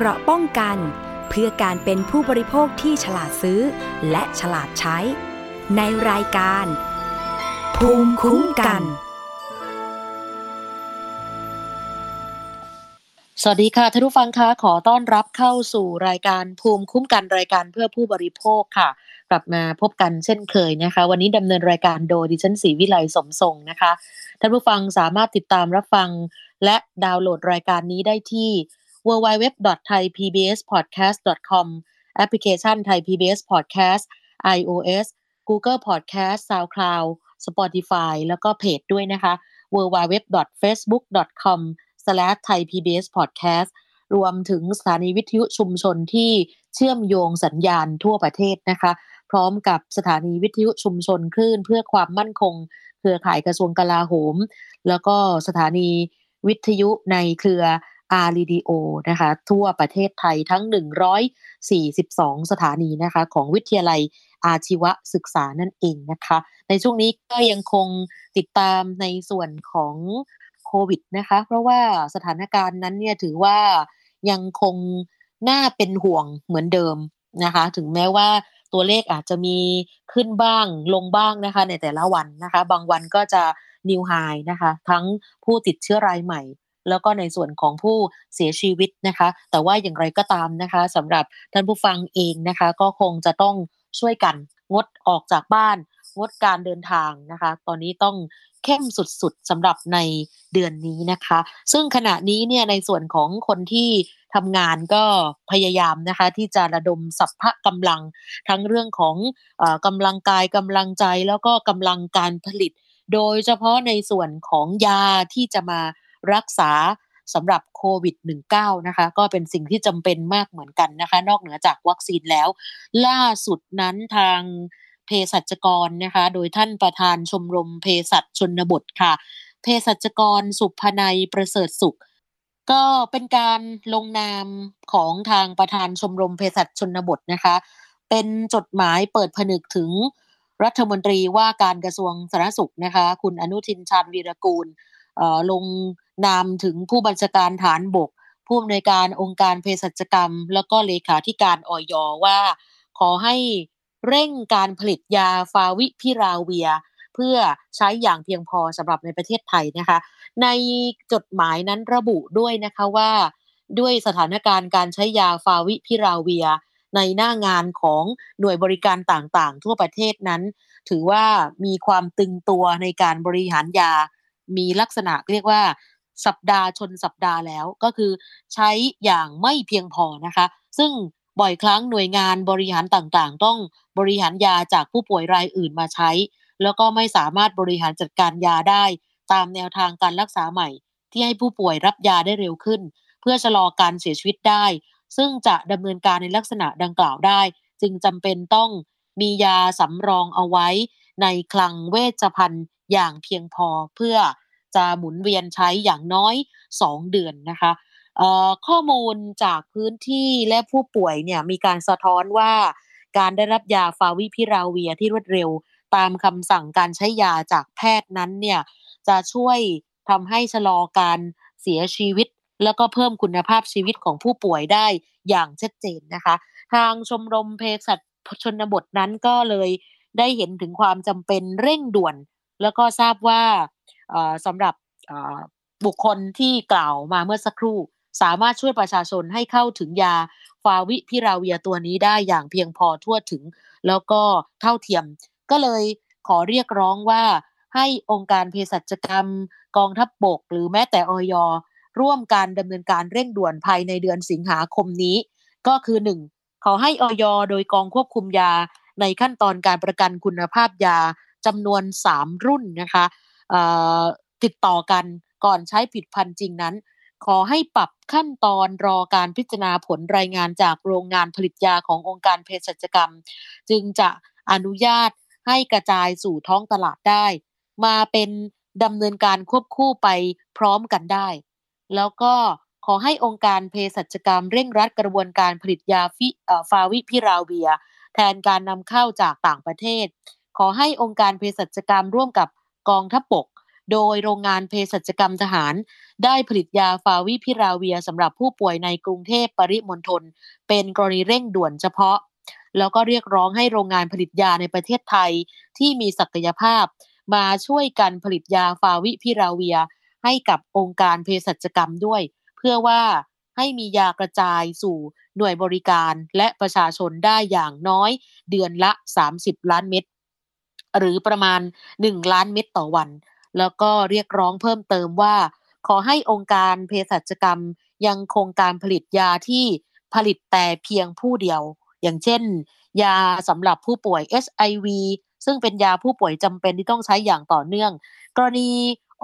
เกราะป้องกัน เพื่อการเป็นผู้บริโภคที่ฉลาดซื้อ และฉลาดใช้ ในรายการ ภูมิคุ้มกัน สวัสดีค่ะท่านผู้ฟังคะขอต้อนรับเข้าสู่รายการภูมิคุ้มกันรายการเพื่อผู้บริโภคค่ะ กลับมาพบกันเช่นเคยนะคะ วันนี้ดำเนินรายการโดยดิฉันศรีวิไลสมทรงนะคะท่านผู้ฟังสามารถติดตามรับฟังและดาวน์โหลดรายการนี้ได้ที่ www.thaipbspodcast.com แอปพลิเคชัน Thai PBS Podcast iOS Google Podcast SoundCloud Spotify แล้วก็เพจด้วยนะคะ www.facebook.com thaipbspodcast รวมถึงสถานีวิทยุชุมชนที่เชื่อมโยงสัญญาณทั่วประเทศนะคะ พร้อมกับสถานีวิทยุชุมชนคลื่นเพื่อความมั่นคง เครือข่ายกระทรวงกลาโหม แล้วก็สถานีวิทยุในเครือ อารีดีโอนะคะทั่วประเทศไทยทั้ง 142 สถานีนะคะของวิทยาลัยอาชีวศึกษานั่นเองนะคะ ในช่วงนี้ก็ยังคงติดตามในส่วนของโควิดนะคะเพราะว่าสถานการณ์นั้นเนี่ยถือว่ายังคงน่าเป็นห่วงเหมือนเดิมนะคะถึงแม้ว่าตัวเลขอาจจะมีขึ้นบ้างลงบ้างนะคะในแต่ละวันนะคะ บางวันก็จะนิวไฮนะคะ ทั้งผู้ติดเชื้อรายใหม่ แล้วก็ในส่วนของผู้เสียชีวิตนะคะ แต่ว่าอย่างไรก็ตามนะคะสำหรับท่านผู้ฟังเองนะคะ ก็คงจะต้องช่วยกันงดออกจากบ้าน งดการเดินทางนะคะ ตอนนี้ต้องเข้มสุดๆสำหรับในเดือนนี้นะคะ ซึ่งขณะนี้เนี่ยในส่วนของคนที่ทำงานก็พยายามนะคะ ที่จะระดมสัพพะกำลังทั้งเรื่องของอกำลังกายกำลังใจแล้วก็กำลังการผลิต โดยเฉพาะในส่วนของยาที่จะมา รักษาสำหรับโควิด -19 นะคะ ก็เป็นสิ่งที่จำเป็นมากเหมือนกันนะคะ นอกเหนือจากวัคซีนแล้ว ล่าสุดนั้นทางเภสัชกรนะคะ โดยท่านประธานชมรมเภสัชชนบทค่ะ เภสัชกรสุภนัยประเสริฐสุข ก็เป็นการลงนามของทางประธานชมรมเภสัชชนบทนะคะ เป็นจดหมายเปิดผนึกถึงรัฐมนตรีว่าการกระทรวงสาธารณสุขนะคะ คุณอนุทินชาญวีรกูลลง นามถึงผู้บัญชาการฐานบก ผู้อำนวยการองค์การเภสัชกรรม แล้วก็เลขาธิการออยว่า ขอให้เร่งการผลิตยาฟาวิพิราเวีย เพื่อใช้อย่างเพียงพอสำหรับในประเทศไทยนะคะ ในจดหมายนั้นระบุด้วยนะคะว่าด้วยสถานการณ์การใช้ยาฟาวิพิราเวีย ในหน้างานของหน่วยบริการต่างๆ ทั่วประเทศนั้น ถือว่ามีความตึงตัวในการบริหารยา มีลักษณะเรียกว่า สัปดาห์ชนสัปดาห์แล้วก็คือใช้อย่างไม่เพียงพอนะคะ ซึ่งบ่อยครั้งหน่วยงานบริหารต่างๆ ต้องบริหารยาจากผู้ป่วยรายอื่นมาใช้ แล้วก็ไม่สามารถบริหารจัดการยาได้ ตามแนวทางการรักษาใหม่ ที่ให้ผู้ป่วยรับยาได้เร็วขึ้น เพื่อชะลอการเสียชีวิตได้ ซึ่งจะดำเนินการในลักษณะดังกล่าวได้ จึงจำเป็นต้องมียาสำรองเอาไว้ ในคลังเวชภัณฑ์อย่างเพียงพอเพื่อ จะหมุนเวียนใช้อย่างน้อย 2 เดือนนะคะข้อมูลจากพื้นที่และผู้ป่วยเนี่ยมีการสะท้อนว่าการได้รับยาฟาวิพิราเวียที่รวดเร็ว ตามคำสั่งการใช้ยาจากแพทย์นั้นเนี่ยจะช่วยทำให้ชะลอการเสียชีวิต แล้วก็เพิ่มคุณภาพชีวิตของผู้ป่วยได้อย่างชัดเจนนะคะ ทางชมรมเภสัชชนบทนั้นก็เลยได้เห็นถึงความจำเป็นเร่งด่วน แล้วก็ทราบว่า สำหรับบุคคลที่กล่าวมาเมื่อสักครู่ สามารถช่วยประชาชนให้เข้าถึงยาฟาวิพิราเวียตัวนี้ได้อย่างเพียงพอทั่วถึง แล้วก็เท่าเทียม ก็เลยขอเรียกร้องว่าให้องค์การเภสัชกรรม กองทัพบบก หรือแม้แต่ออยร่วมการดำเนินการเร่งด่วนภายในเดือนสิงหาคมนี้ ก็คือหนึ่งขอให้ออยโดยกองควบคุมยาในขั้นตอนการประกันคุณภาพยาจำนวน 3 รุ่นนะคะ ติดต่อกันก่อนใช้ผิดพันจริงนั้น ขอให้ปรับขั้นตอนรอการพิจารณาผลรายงานจากโรงงานผลิตยาขององค์การเภสัชกรรม จึงจะอนุญาตให้กระจายสู่ท้องตลาดได้ มาเป็นดำเนินการควบคู่ไปพร้อมกันได้ แล้วก็ขอให้องค์การเภสัชกรรมเร่งรัดกระบวนการผลิตยาฟิฟาวิพิราเวีย แทนการนำเข้าจากต่างประเทศ ขอให้องค์การเภสัชกรรมร่วมกับ กองทัพบก โดยโรงงานเภสัชกรรมทหาร ได้ผลิตยาฟาวิพิราเวียสำหรับผู้ป่วยในกรุงเทพปริมณฑลเป็นกรณีเร่งด่วนเฉพาะ แล้วก็เรียกร้องให้โรงงานผลิตยาในประเทศไทยที่มีศักยภาพ มาช่วยกันผลิตยาฟาวิพิราเวีย ให้กับองค์การเภสัชกรรมด้วย เพื่อว่าให้มียากระจายสู่หน่วยบริการและประชาชนได้อย่างน้อย เดือนละ 30 ล้านเม็ด หรือประมาณ 1 ล้านเม็ดต่อวัน แล้วก็เรียกร้องเพิ่มเติมว่า ขอให้องค์การเภสัชกรรมยังคงการผลิตยาที่ผลิตแต่เพียงผู้เดียว อย่างเช่น ยาสำหรับผู้ป่วย HIV ซึ่งเป็นยาผู้ป่วยจำเป็นที่ต้องใช้อย่างต่อเนื่อง กรณี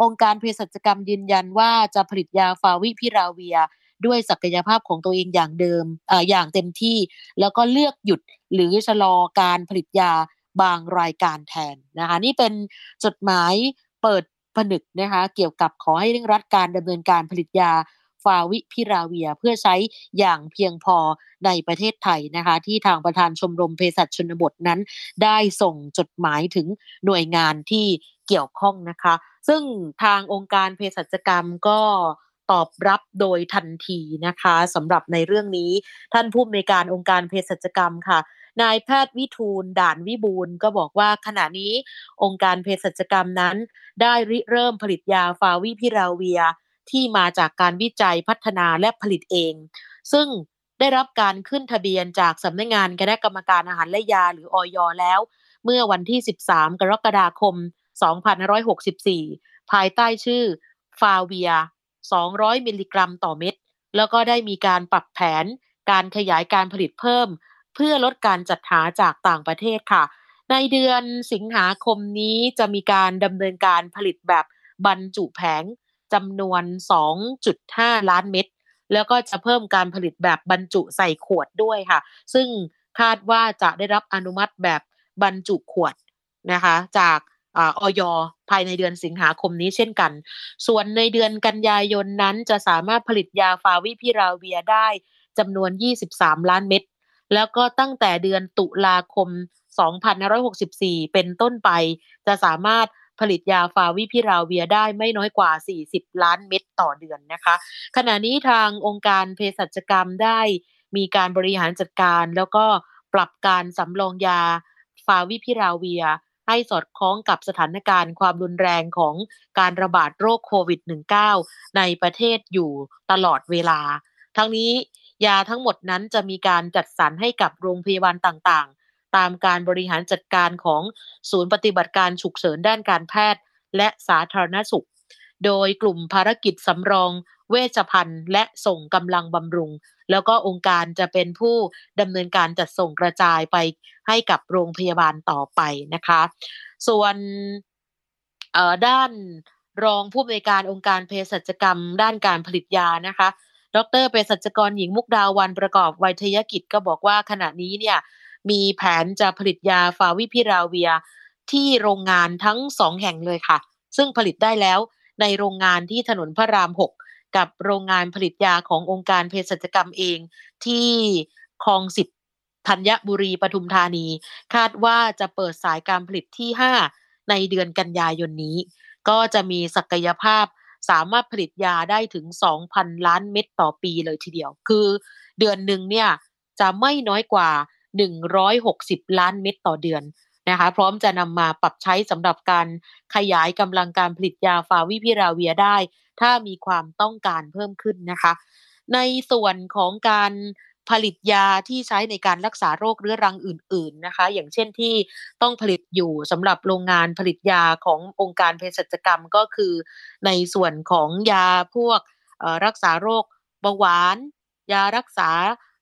องค์การเภสัชกรรมยืนยันว่าจะผลิตยาฟาวิพิราเวีย ด้วยศักยภาพของตัวเองอย่างเดิมออย่างเต็มที่ แล้วก็เลือกหยุดหรือชะลอการผลิตยา บางรายการแทนนะคะนี่เป็นจดหมายเปิดผนึกนะคะเกี่ยวกับขอให้เร่งรัดการดำเนินการผลิตยาฟาวิพิราเวียเพื่อใช้อย่างเพียงพอในประเทศไทยนะคะที่ทางประธานชมรมเภสัชชนบทนั้น ได้ส่งจดหมายถึงหน่วยงานที่เกี่ยวข้องนะคะ ซึ่งทางองค์การเภสัชกรรมก็ ตอบรับโดยทันทีนะคะสำหรับในเรื่องนี้ท่านผู้อำนวยการองค์การเภสัชกรรมค่ะนายแพทย์วิทูลด่านวิบูลก็บอกว่าขณะนี้องค์การเภสัชกรรมนั้น ได้ริเริ่มผลิตยาฟาวิพิราเวีย ที่มาจากการวิจัยพัฒนาและผลิตเอง ซึ่งได้รับการขึ้นทะเบียนจากสำนักงงานคณะกรรมการอาหารและยาหรืออยแล้ว เมื่อวันที่ 13 กรกฎาคม 2564 ภายใต้ชื่อฟาเวีย 200 มิลลิกรัมต่อเม็ด แล้วก็ได้มีการปรับแผนการขยายการผลิตเพิ่ม เพื่อลดการจัดหาจากต่างประเทศค่ะ ในเดือนสิงหาคมนี้จะมีการดำเนินการผลิตแบบบรรจุแผงจำนวน 2.5 ล้านเม็ด แล้วก็จะเพิ่มการผลิตแบบบรรจุใส่ขวดด้วยค่ะ ซึ่งคาดว่าจะได้รับอนุมัติแบบบรรจุขวดนะคะ จาก ออยภายในเดือนสิงหาคมนี้เช่นกัน ส่วนในเดือนกันยายนนั้นจะสามารถผลิตยาฟาวิพิราเวียได้จำนวน 23 ล้านเม็ด แล้วก็ตั้งแต่เดือนตุลาคม 2564 เป็นต้นไป จะสามารถผลิตยาฟาวิพิราเวียได้ไม่น้อยกว่า 40 ล้านเม็ดต่อเดือนนะคะ ขณะนี้ทางองค์การเภสัชกรรมได้มีการบริหารจัดการ แล้วก็ปรับการสำรองยาฟาวิพิราเวีย ให้สอดคล้องกับสถานการณ์ความรุนแรงของการระบาดโรคโควิด -19 ในประเทศอยู่ตลอดเวลา ทั้งนี้ยาทั้งหมดนั้นจะมีการจัดสรรให้กับโรงพยาบาลต่างๆ ตามการบริหารจัดการของศูนย์ปฏิบัติการฉุกเฉินด้านการแพทย์ และสาธารณสุข โดยกลุ่มภารกิจสำรอง เวชภัณฑ์ และส่งกำลังบำรุง แล้วก็องค์การจะเป็นผู้ดำเนินการจัดส่งกระจายไปให้กับโรงพยาบาลต่อไปนะคะ ส่วนด้านรองผู้อำนวยการองค์การเภสัชกรรม ด้านการผลิตยานะคะ ดรเภสัชกรหญิงมุกดาวันประกอบไวทยกิจก็บอกว่าขณะนี้เนี่ยมีแผนจะผลิตยาฟาวิพิราเวียที่โรงงานทั้งสองแห่งเลยค่ะ ซึ่งผลิตได้แล้วในโรงงานที่ถนนพระราม6กั กับโรงงานผลิตยาขององค์การเภสัชกรรมเองที่คลองสิบธัญบุรีปทุมธานี คาดว่าจะเปิดสายการผลิตที่ 5 ในเดือนกันยายนนี้ ก็จะมีศักยภาพสามารถผลิตยาได้ถึง 2,000 ล้านเม็ดต่อปีเลยทีเดียว คือเดือนหนึ่งเนี่ยจะไม่น้อยกว่า 160 ล้านเม็ดต่อเดือนนะคะพร้อมจะนำมาปรับใช้สำหรับการขยายกำลังการผลิตยาฟาวิพิราเวียได้ ถ้ามีความต้องการเพิ่มขึ้นนะคะ ในส่วนของการผลิตยาที่ใช้ในการรักษาโรคเรื้อรังอื่น ๆนะคะ อย่างเช่นที่ต้องผลิตอยู่สำหรับโรงงานผลิตยาขององค์การเภสัชกรรมก็คือ ในส่วนของยาพวกรักษาโรคเบาหวาน ยารักษา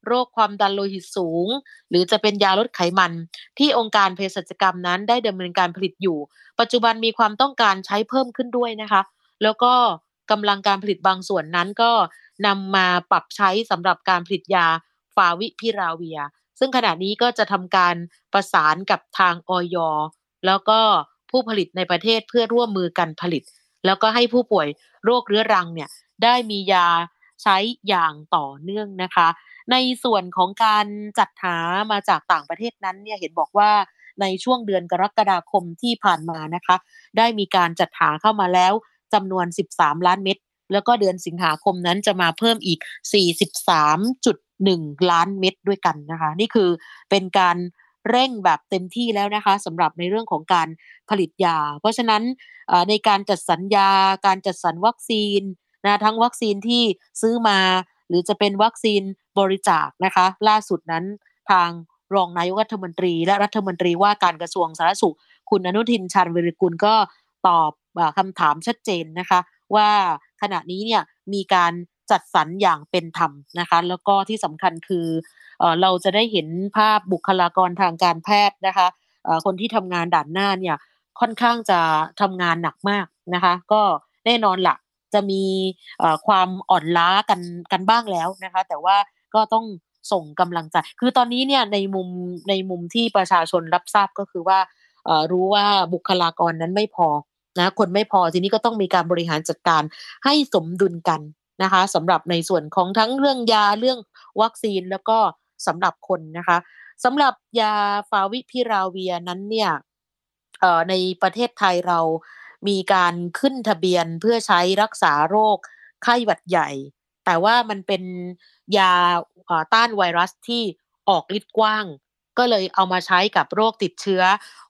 โรคความดันโลหิตสูง หรือจะเป็นยาลดไขมัน ที่องค์การเภสัชกรรมนั้นได้ดำเนินการผลิตอยู่ ปัจจุบันมีความต้องการใช้เพิ่มขึ้นด้วยนะคะ แล้วก็ กำลังการผลิตบางส่วนนั้นก็นำมาปรับใช้สำหรับการผลิตยาฟาวิพิราเวีย ซึ่งขณะนี้ก็จะทำการประสานกับทางออยแล้วก็ผู้ผลิตในประเทศเพื่อร่วมมือกันผลิต แล้วก็ให้ผู้ป่วยโรคเรื้อรังเนี่ยได้มียาใช้อย่างต่อเนื่องนะคะ ในส่วนของการจัดหามาจากต่างประเทศนั้นเนี่ยเห็นบอกว่าในช่วงเดือนกรกฎาคมที่ผ่านมานะคะ ได้มีการจัดหาเข้ามาแล้ว จำนวน 13 ล้านเม็ดแล้วก็เดือนสิงหาคมนั้นจะมาเพิ่มอีก 43.1 ล้านเม็ดด้วยกันนะคะ นี่คือเป็นการเร่งแบบเต็มที่แล้วนะคะสำหรับในเรื่องของการผลิตยา เพราะฉะนั้นในการจัดสรรยา การจัดสรรวัคซีนนะทั้งวัคซีนที่ซื้อมา หรือจะเป็นวัคซีนบริจาคนะคะ ล่าสุดนั้นทางรองนายกรัฐมนตรี และรัฐมนตรีว่าการกระทรวงสาธารณสุข คุณอนุทินชาญวิริกุลก็ ตอบคำถามชัดเจนนะคะ ว่าขณะนี้เนี่ยมีการจัดสรรอย่างเป็นธรรมนะคะ แล้วก็ที่สำคัญคือเราจะได้เห็นภาพบุคลากรทางการแพทย์นะคะคนที่ทำงานด่านหน้าเนี่ยค่อนข้างจะทำงานหนักมากนะคะ ก็แน่นอนละ่ะจะมีความอ่อนล้ากันกันบ้างแล้วนะคะ แต่ว่าก็ต้องส่งกำลังใจ คือตอนนี้เนี่ยในมุมในมุมที่ประชาชนรับทราบก็คือว่ารู้ว่าบุคลากรนั้นไม่พอ นะคนไม่พอทีนี้ก็ต้องมีการบริหารจัดการให้สมดุลกันนะคะสำหรับในส่วนของทั้งเรื่องยาเรื่องวัคซีนแล้วก็สำหรับคนนะคะสำหรับยาฟาวิพิราเวียนั้นเนี่ยในประเทศไทยเรามีการขึ้นทะเบียนเพื่อใช้รักษาโรคไข้หวัดใหญ่ แต่ว่ามันเป็นยาต้านไวรัสที่ออกฤทธิ์กว้าง ก็เลยเอามาใช้กับโรคติดเชื้อ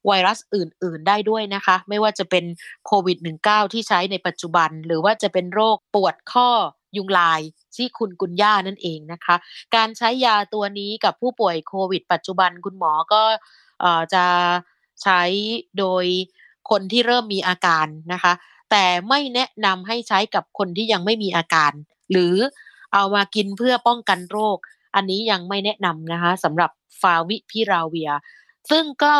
ไวรัสอื่น ๆ ได้ด้วยนะคะ ไม่ว่าจะเป็นโควิด -19 ที่ใช้ในปัจจุบัน หรือว่าจะเป็นโรคปวดข้อยุงลายที่คุณกุญย่านั่นเองนะคะ การใช้ยาตัวนี้กับผู้ป่วยโควิด ปัจจุบันคุณหมอก็จะใช้โดยคนที่เริ่มมีอาการนะคะ แต่ไม่แนะนำให้ใช้กับคนที่ยังไม่มีอาการ หรือเอามากินเพื่อป้องกันโรค อันนี้ยังไม่แนะนำนะคะสำหรับ ฟาวิพิราเวีย ซึ่งก็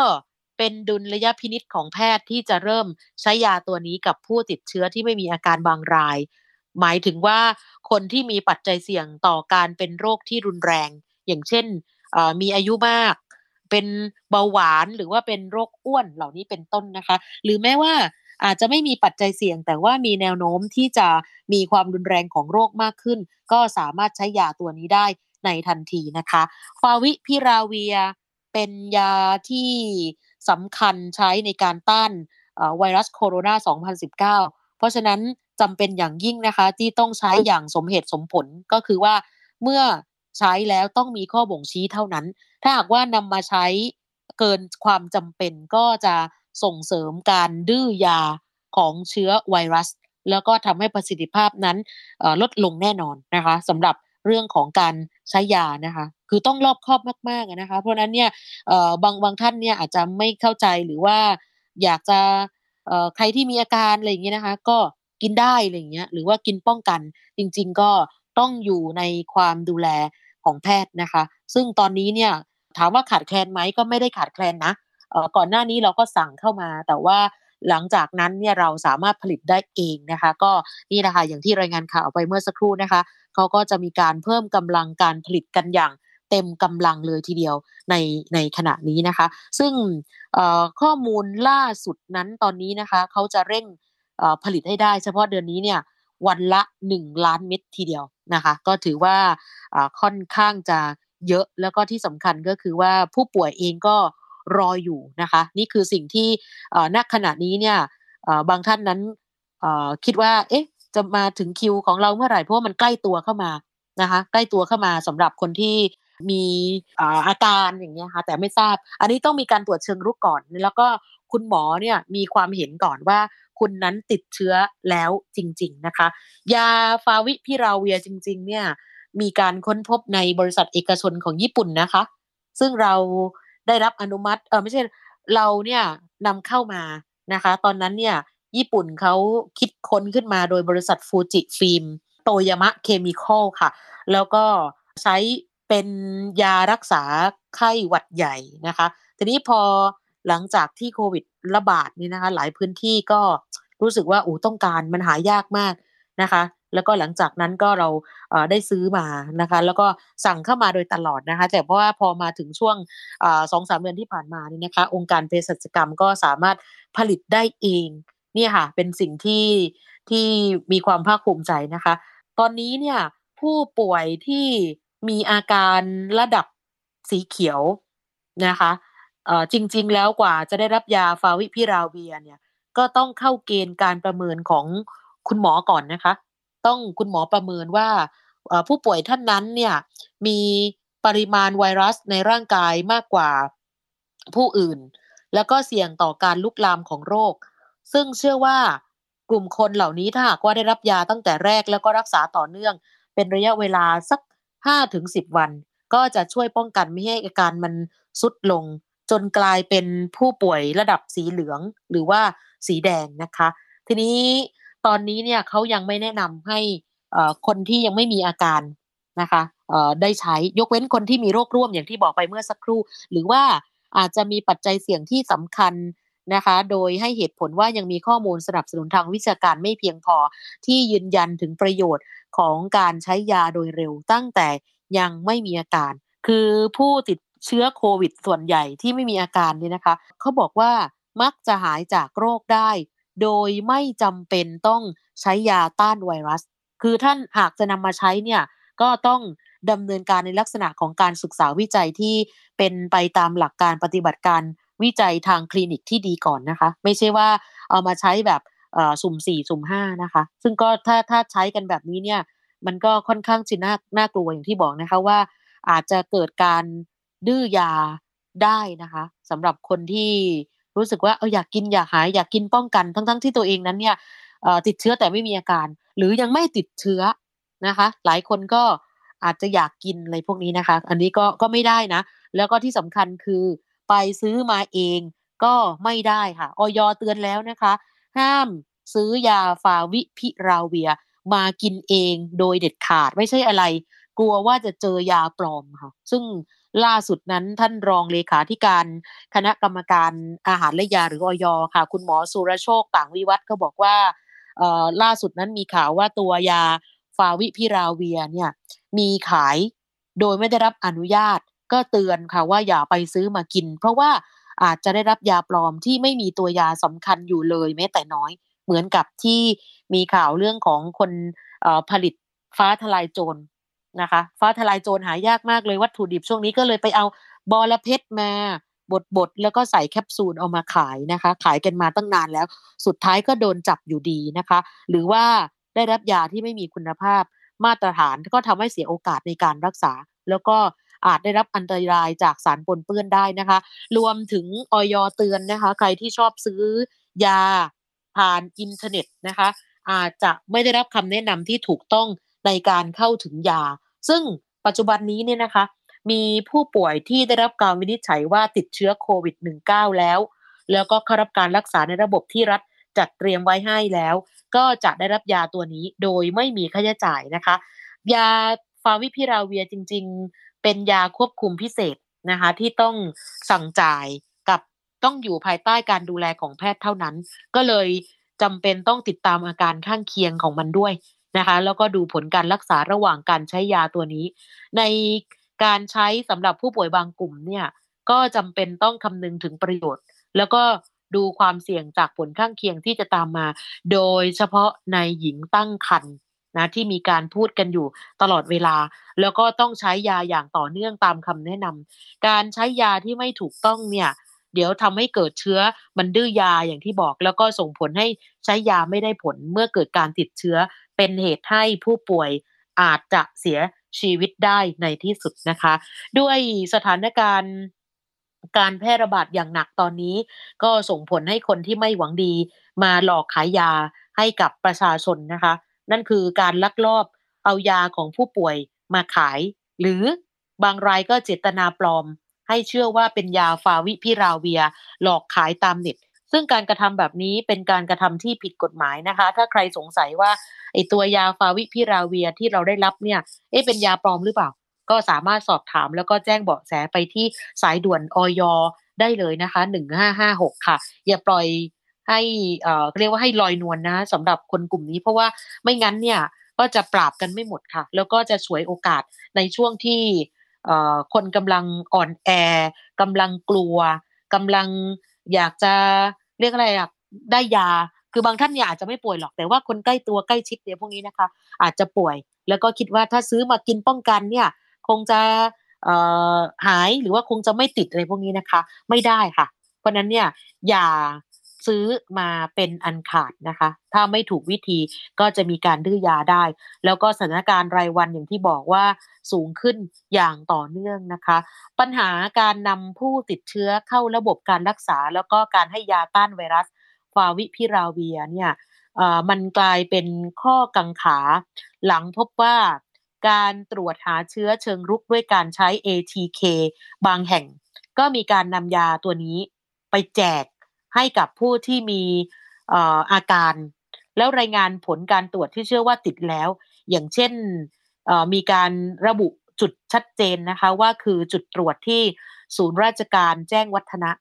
เป็นดุลยพินิษของแพทย์ที่จะเริ่มใช้ยาตัวนี้กับผู้ติดเชื้อที่ไม่มีอาการบางราย หมายถึงว่าคนที่มีปัจจัยเสี่ยงต่อการเป็นโรคที่รุนแรง อย่างเช่นมีอายุมาก เป็นเบาหวานหรือว่าเป็นโรคอ้วนเหล่านี้เป็นต้นนะคะ หรือแม้ว่าอาจจะไม่มีปัจจัยเสี่ยง แต่ว่ามีแนวโน้มที่จะมีความรุนแรงของโรคมากขึ้น ก็สามารถใช้ยาตัวนี้ได้ ในทันทีนะคะ ฟาวิพิราเวียเป็นยาที่สำคัญใช้ในการต้านไวรัสโคโรนา 2019 เพราะฉะนั้นจำเป็นอย่างยิ่งนะคะที่ต้องใช้อย่างสมเหตุสมผลก็คือว่าเมื่อใช้แล้วต้องมีข้อบ่งชี้เท่านั้น ถ้าหากว่านำมาใช้เกินความจำเป็นก็จะส่งเสริมการดื้อยาของเชื้อไวรัส แล้วก็ทำให้ประสิทธิภาพนั้นลดลงแน่นอนนะคะสำหรับ เรื่องของการใช้ยานะคะ คือต้องรอบครอบมากๆนะคะ เพราะนั้นเนี่ยบางบางท่านเนี่ยอาจจะไม่เข้าใจหรือว่าอยากจะใครที่มีอาการอะไรอย่างเงี้ยนะคะ ก็กินได้อะไรอย่างเงี้ยหรือว่ากินป้องกันจริง ๆ ก็ต้องอยู่ในความดูแลของแพทย์นะคะ ซึ่งตอนนี้เนี่ยถามว่าขาดแคลนไหมก็ไม่ได้ขาดแคลนนะก่อนหน้านี้เราก็สั่งเข้ามา แต่ว่าหลังจากนั้นเนี่ยเราสามารถผลิตได้เองนะคะ ก็นี่นะคะอย่างที่รายงานข่าวไปเมื่อสักครู่นะคะ เขาก็จะมีการเพิ่มกำลังการผลิตกันอย่างเต็มกำลังเลยทีเดียวในในขณะนี้นะคะ ซึ่งข้อมูลล่าสุดนั้นตอนนี้นะคะเขาจะเร่งผลิตให้ได้ เฉพาะเดือนนี้เนี่ยวันละ 1 ล้านเม็ดทีเดียวนะคะ ก็ถือว่าค่อนข้างจะเยอะแล้วก็ที่สำคัญก็คือว่าผู้ป่วยเองก็รออยู่นะคะ นี่คือสิ่งที่ณขณะนี้เนี่ยบางท่านนั้นคิดว่าเอ๊ะ จะมาถึงคิวของเราเมื่อไหร่เพราะว่ามันใกล้ตัวเข้ามานะคะ ใกล้ตัวเข้ามาสำหรับคนที่มีอาการอย่างเงี้ยค่ะแต่ไม่ทราบ อันนี้ต้องมีการตรวจเชิงรุกก่อน แล้วก็คุณหมอเนี่ยมีความเห็นก่อนว่าคุณนั้นติดเชื้อแล้วจริง ๆนะคะ ยาฟาวิพิราเวียร์จริง ๆ เนี่ยมีการค้นพบในบริษัทเอกชนของญี่ปุ่นนะคะ ซึ่งเราได้รับอนุมัติเออไม่ใช่เราเนี่ยนำเข้ามานะคะ ตอนนั้นเนี่ย ญี่ปุ่นเขาคิดค้นขึ้นมาโดยบริษัท Fujifilm Toyama Chemical ค่ะ แล้วก็ใช้เป็นยารักษาไข้หวัดใหญ่นะคะ ทีนี้พอหลังจากที่โควิดระบาดนี่นะคะ หลายพื้นที่ก็รู้สึกว่าอู้ต้องการมันหายากมากนะคะ แล้วก็หลังจากนั้นก็เราได้ซื้อมานะคะ แล้วก็สั่งเข้ามาโดยตลอดนะคะ แต่เพราะว่าพอมาถึงช่วงสองสามเดือนที่ผ่านมานี่นะคะ องค์การเภสัชกรรมก็สามารถผลิตได้เอง นี่ค่ะ เป็นสิ่งที่ที่มีความภาคภูมิใจนะคะ ตอนนี้เนี่ยผู้ป่วยที่มีอาการระดับสีเขียวนะคะจริง ๆ แล้วกว่าจะได้รับยาฟาวิพิราเวียเนี่ย ก็ต้องเข้าเกณฑ์การประเมินของคุณหมอก่อนนะคะ ต้องคุณหมอประเมินว่าผู้ป่วยท่านนั้นเนี่ยมีปริมาณไวรัสในร่างกายมากกว่าผู้อื่น แล้วก็เสี่ยงต่อการลุกลามของโรค ซึ่งเชื่อว่ากลุ่มคนเหล่านี้ถ้าหากว่าได้รับยาตั้งแต่แรกแล้วก็รักษาต่อเนื่อง เป็นระยะเวลาสัก5ถึง10 วัน ก็จะช่วยป้องกันไม่ให้อาการมันสุดลง จนกลายเป็นผู้ป่วยระดับสีเหลืองหรือว่าสีแดงนะคะ ทีนี้ตอนนี้เนี่ยเขายังไม่แนะนำให้คนที่ยังไม่มีอาการนะคะได้ใช้ยกเว้นคนที่มีโรคร่วมอย่างที่บอกไปเมื่อสักครู่ หรือว่าอาจจะมีปัจจัยเสี่ยงที่สำคัญ นะคะ โดยให้เหตุผลว่ายังมีข้อมูลสนับสนุนทางวิชาการไม่เพียงพอที่ยืนยันถึงประโยชน์ของการใช้ยาโดยเร็วตั้งแต่ยังไม่มีอาการ คือผู้ติดเชื้อโควิดส่วนใหญ่ที่ไม่มีอาการเนี่ยนะคะ เขาบอกว่ามักจะหายจากโรคได้ โดยไม่จำเป็นต้องใช้ยาต้านไวรัส คือท่านหากจะนำมาใช้เนี่ยก็ต้องดำเนินการในลักษณะของการศึกษาวิจัยที่เป็นไปตามหลักการปฏิบัติการ วิจัยทางคลินิกที่ดีก่อนนะคะ ไม่ใช่ว่าเอามาใช้แบบสุ่มสี่สุ่มห้านะคะ ซึ่งก็ถ้าถ้าใช้กันแบบนี้เนี่ย มันก็ค่อนข้างจะน่าน่ากลัวอย่างที่บอกนะคะว่า อาจจะเกิดการดื้อยาได้นะคะสำหรับคนที่รู้สึกว่าเอออยากกินอยากหายอยากกินป้องกันทั้งๆทที่ตัวเองนั้นเนี่ยติดเชื้อแต่ไม่มีอาการ หรือยังไม่ติดเชื้อนะคะ หลายคนก็อาจจะอยากกินอะไรพวกนี้นะคะ อันนี้ก็ก็ไม่ได้นะ แล้วก็ที่สำคัญคือ ไปซื้อมาเองก็ไม่ได้ค่ะออยเตือนแล้วนะคะ ห้ามซื้อยาฟาวิพิราเวียมากินเองโดยเด็ดขาดไม่ใช่อะไร กลัวว่าจะเจอยาปลอมค่ะ ซึ่งล่าสุดนั้นท่านรองเลขาธิการคณะกรรมการอาหารและยาหรือออยค่ะ คุณหมอสุรโชคต่างวิวัฒน์ก็บอกว่าล่าสุดนั้นมีข่าวว่าตัวยาฟาวิพิราเวียเนี่ยมีขายโดยไม่ได้รับอนุญาต ก็เตือนค่ะว่าอย่าไปซื้อมากิน เพราะว่าอาจจะได้รับยาปลอมที่ไม่มีตัวยาสำคัญอยู่เลยแม้แต่น้อย เหมือนกับที่มีข่าวเรื่องของคนผลิตฟ้าทลายโจรนะคะ ฟ้าทลายโจรหายากมากเลยวัตถุดิบช่วงนี้ก็เลยไปเอาบอระเพ็ดมาบดบดแล้วก็ใส่แคปซูลเอามาขายนะคะ ขายกันมาตั้งนานแล้ว สุดท้ายก็โดนจับอยู่ดีนะคะ หรือว่าได้รับยาที่ไม่มีคุณภาพมาตรฐานก็ทำให้เสียโอกาสในการรักษา แล้วก็ อาจได้รับอันตรายจากสารปนเปื้อนได้นะคะ รวมถึงออยเตือนนะคะ ใครที่ชอบซื้อยาผ่านอินเทอร์เน็ตนะคะ อาจจะไม่ได้รับคำแนะนำที่ถูกต้องในการเข้าถึงยา ซึ่งปัจจุบันนี้เนี่ยนะคะ มีผู้ป่วยที่ได้รับการวินิจฉัยว่าติดเชื้อโควิด -19 แล้ว แล้วก็เข้ารับการรักษาในระบบที่รัฐจัดเตรียมไว้ให้แล้ว ก็จะได้รับยาตัวนี้โดยไม่มีค่าใช้จ่ายนะคะ ยาฟาวิพิราเวียจริง เป็นยาควบคุมพิเศษนะคะที่ต้องสั่งจ่ายกับต้องอยู่ภายใต้การดูแลของแพทย์เท่านั้น ก็เลยจำเป็นต้องติดตามอาการข้างเคียงของมันด้วยนะคะแล้วก็ดูผลการรักษาระหว่างการใช้ยาตัวนี้ ในการใช้สำหรับผู้ป่วยบางกลุ่มเนี่ยก็จำเป็นต้องคำนึงถึงประโยชน์ แล้วก็ดูความเสี่ยงจากผลข้างเคียงที่จะตามมา โดยเฉพาะในหญิงตั้งครรภ์ นะที่มีการพูดกันอยู่ตลอดเวลา แล้วก็ต้องใช้ยาอย่างต่อเนื่องตามคำแนะนำการใช้ยาที่ไม่ถูกต้องเนี่ยเดี๋ยวทำให้เกิดเชื้อมันดื้อยาอย่างที่บอก แล้วก็ส่งผลให้ใช้ยาไม่ได้ผลเมื่อเกิดการติดเชื้อเป็นเหตุให้ผู้ป่วยอาจจะเสียชีวิตได้ในที่สุดนะคะ ด้วยสถานการณ์การแพร่ระบาดอย่างหนักตอนนี้ ก็ส่งผลให้คนที่ไม่หวังดี มาหลอกขายยาให้กับประชาชนนะคะ นั่นคือการลักลอบเอายาของผู้ป่วยมาขาย หรือบางรายก็เจตนาปลอม ให้เชื่อว่าเป็นยาฟาวิพิราเวีย หลอกขายตามเน็ตซึ่งการกระทำแบบนี้เป็นการกระทำที่ผิดกฎหมายนะคะ ถ้าใครสงสัยว่าไอตัวยาฟาวิพิราเวียที่เราได้รับเนี่ย เอ๊ะเป็นยาปลอมหรือเปล่า ก็สามารถสอบถามแล้วก็แจ้งเบาะแสไปที่สายด่วนออยได้เลยนะคะหนึ่งห้าห้าหกค่ะ อย่าปล่อย ให้เอ่อเรียกว่าให้ลอยนวลนนะสำหรับคนกลุ่มนี้ เพราะว่าไม่งั้นเนี่ยก็จะปราบกันไม่หมดค่ะ แล้วก็จะสวยโอกาสในช่วงที่เอ่อคนกำลังอ่อนแอกำลังกลัวกำลังอยากจะเรียกอะไรอะได้ยา คือบางท่านเนี่ยอาจจะไม่ป่วยหรอกแต่ว่าคนใกล้ตัวใกล้ชิดเนี่ยพวกนี้นะคะ อาจจะป่วย แล้วก็คิดว่าถ้าซื้อมากินป้องกันเนี่ย คงจะหายหรือว่าคงจะไม่ติดอะไรพวกนี้นะคะ ไม่ได้ค่ะ เพราะนั้นเนี่ยอย่า ซื้อมาเป็นอันขาดนะคะ ถ้าไม่ถูกวิธีก็จะมีการดื้อยาได้ แล้วก็สถานการณ์รายวันอย่างที่บอกว่าสูงขึ้นอย่างต่อเนื่องนะคะ ปัญหาการนำผู้ติดเชื้อเข้าระบบการรักษา แล้วก็การให้ยาต้านไวรัสฟาวิพิราเวียเนี่ยมันกลายเป็นข้อกังขา หลังพบว่าการตรวจหาเชื้อเชิงรุกด้วยการใช้ ATK บางแห่ง ก็มีการนำยาตัวนี้ไปแจก ให้กับผู้ที่มีอาการ แล้วรายงานผลการตรวจที่เชื่อว่าติดแล้ว อย่างเช่นมีการระบุจุดชัดเจนนะคะว่าคือจุดตรวจที่ศูนย์ราชการแจ้งวัฒนะ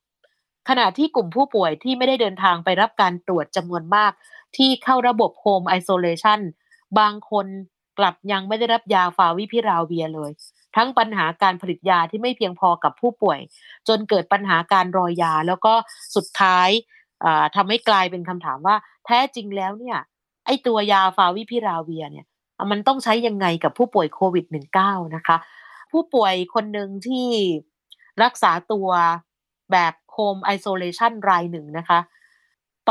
ขณะที่กลุ่มผู้ป่วยที่ไม่ได้เดินทางไปรับการตรวจจำนวนมาก ที่เข้าระบบโฮมไอโซเลชันบางคนกลับยังไม่ได้รับยาฟาวิพิราเวียเลย ทั้งปัญหาการผลิตยาที่ไม่เพียงพอกับผู้ป่วย จนเกิดปัญหาการรอยา แล้วก็สุดท้ายทำให้กลายเป็นคำถามว่า แท้จริงแล้วเนี่ย ไอตัวยาฟาวิพิราเวียร์เนี่ย มันต้องใช้ยังไงกับผู้ป่วยโควิด -19 นะคะ ผู้ป่วยคนหนึ่งที่รักษาตัวแบบ Home Isolation รายหนึ่งนะคะ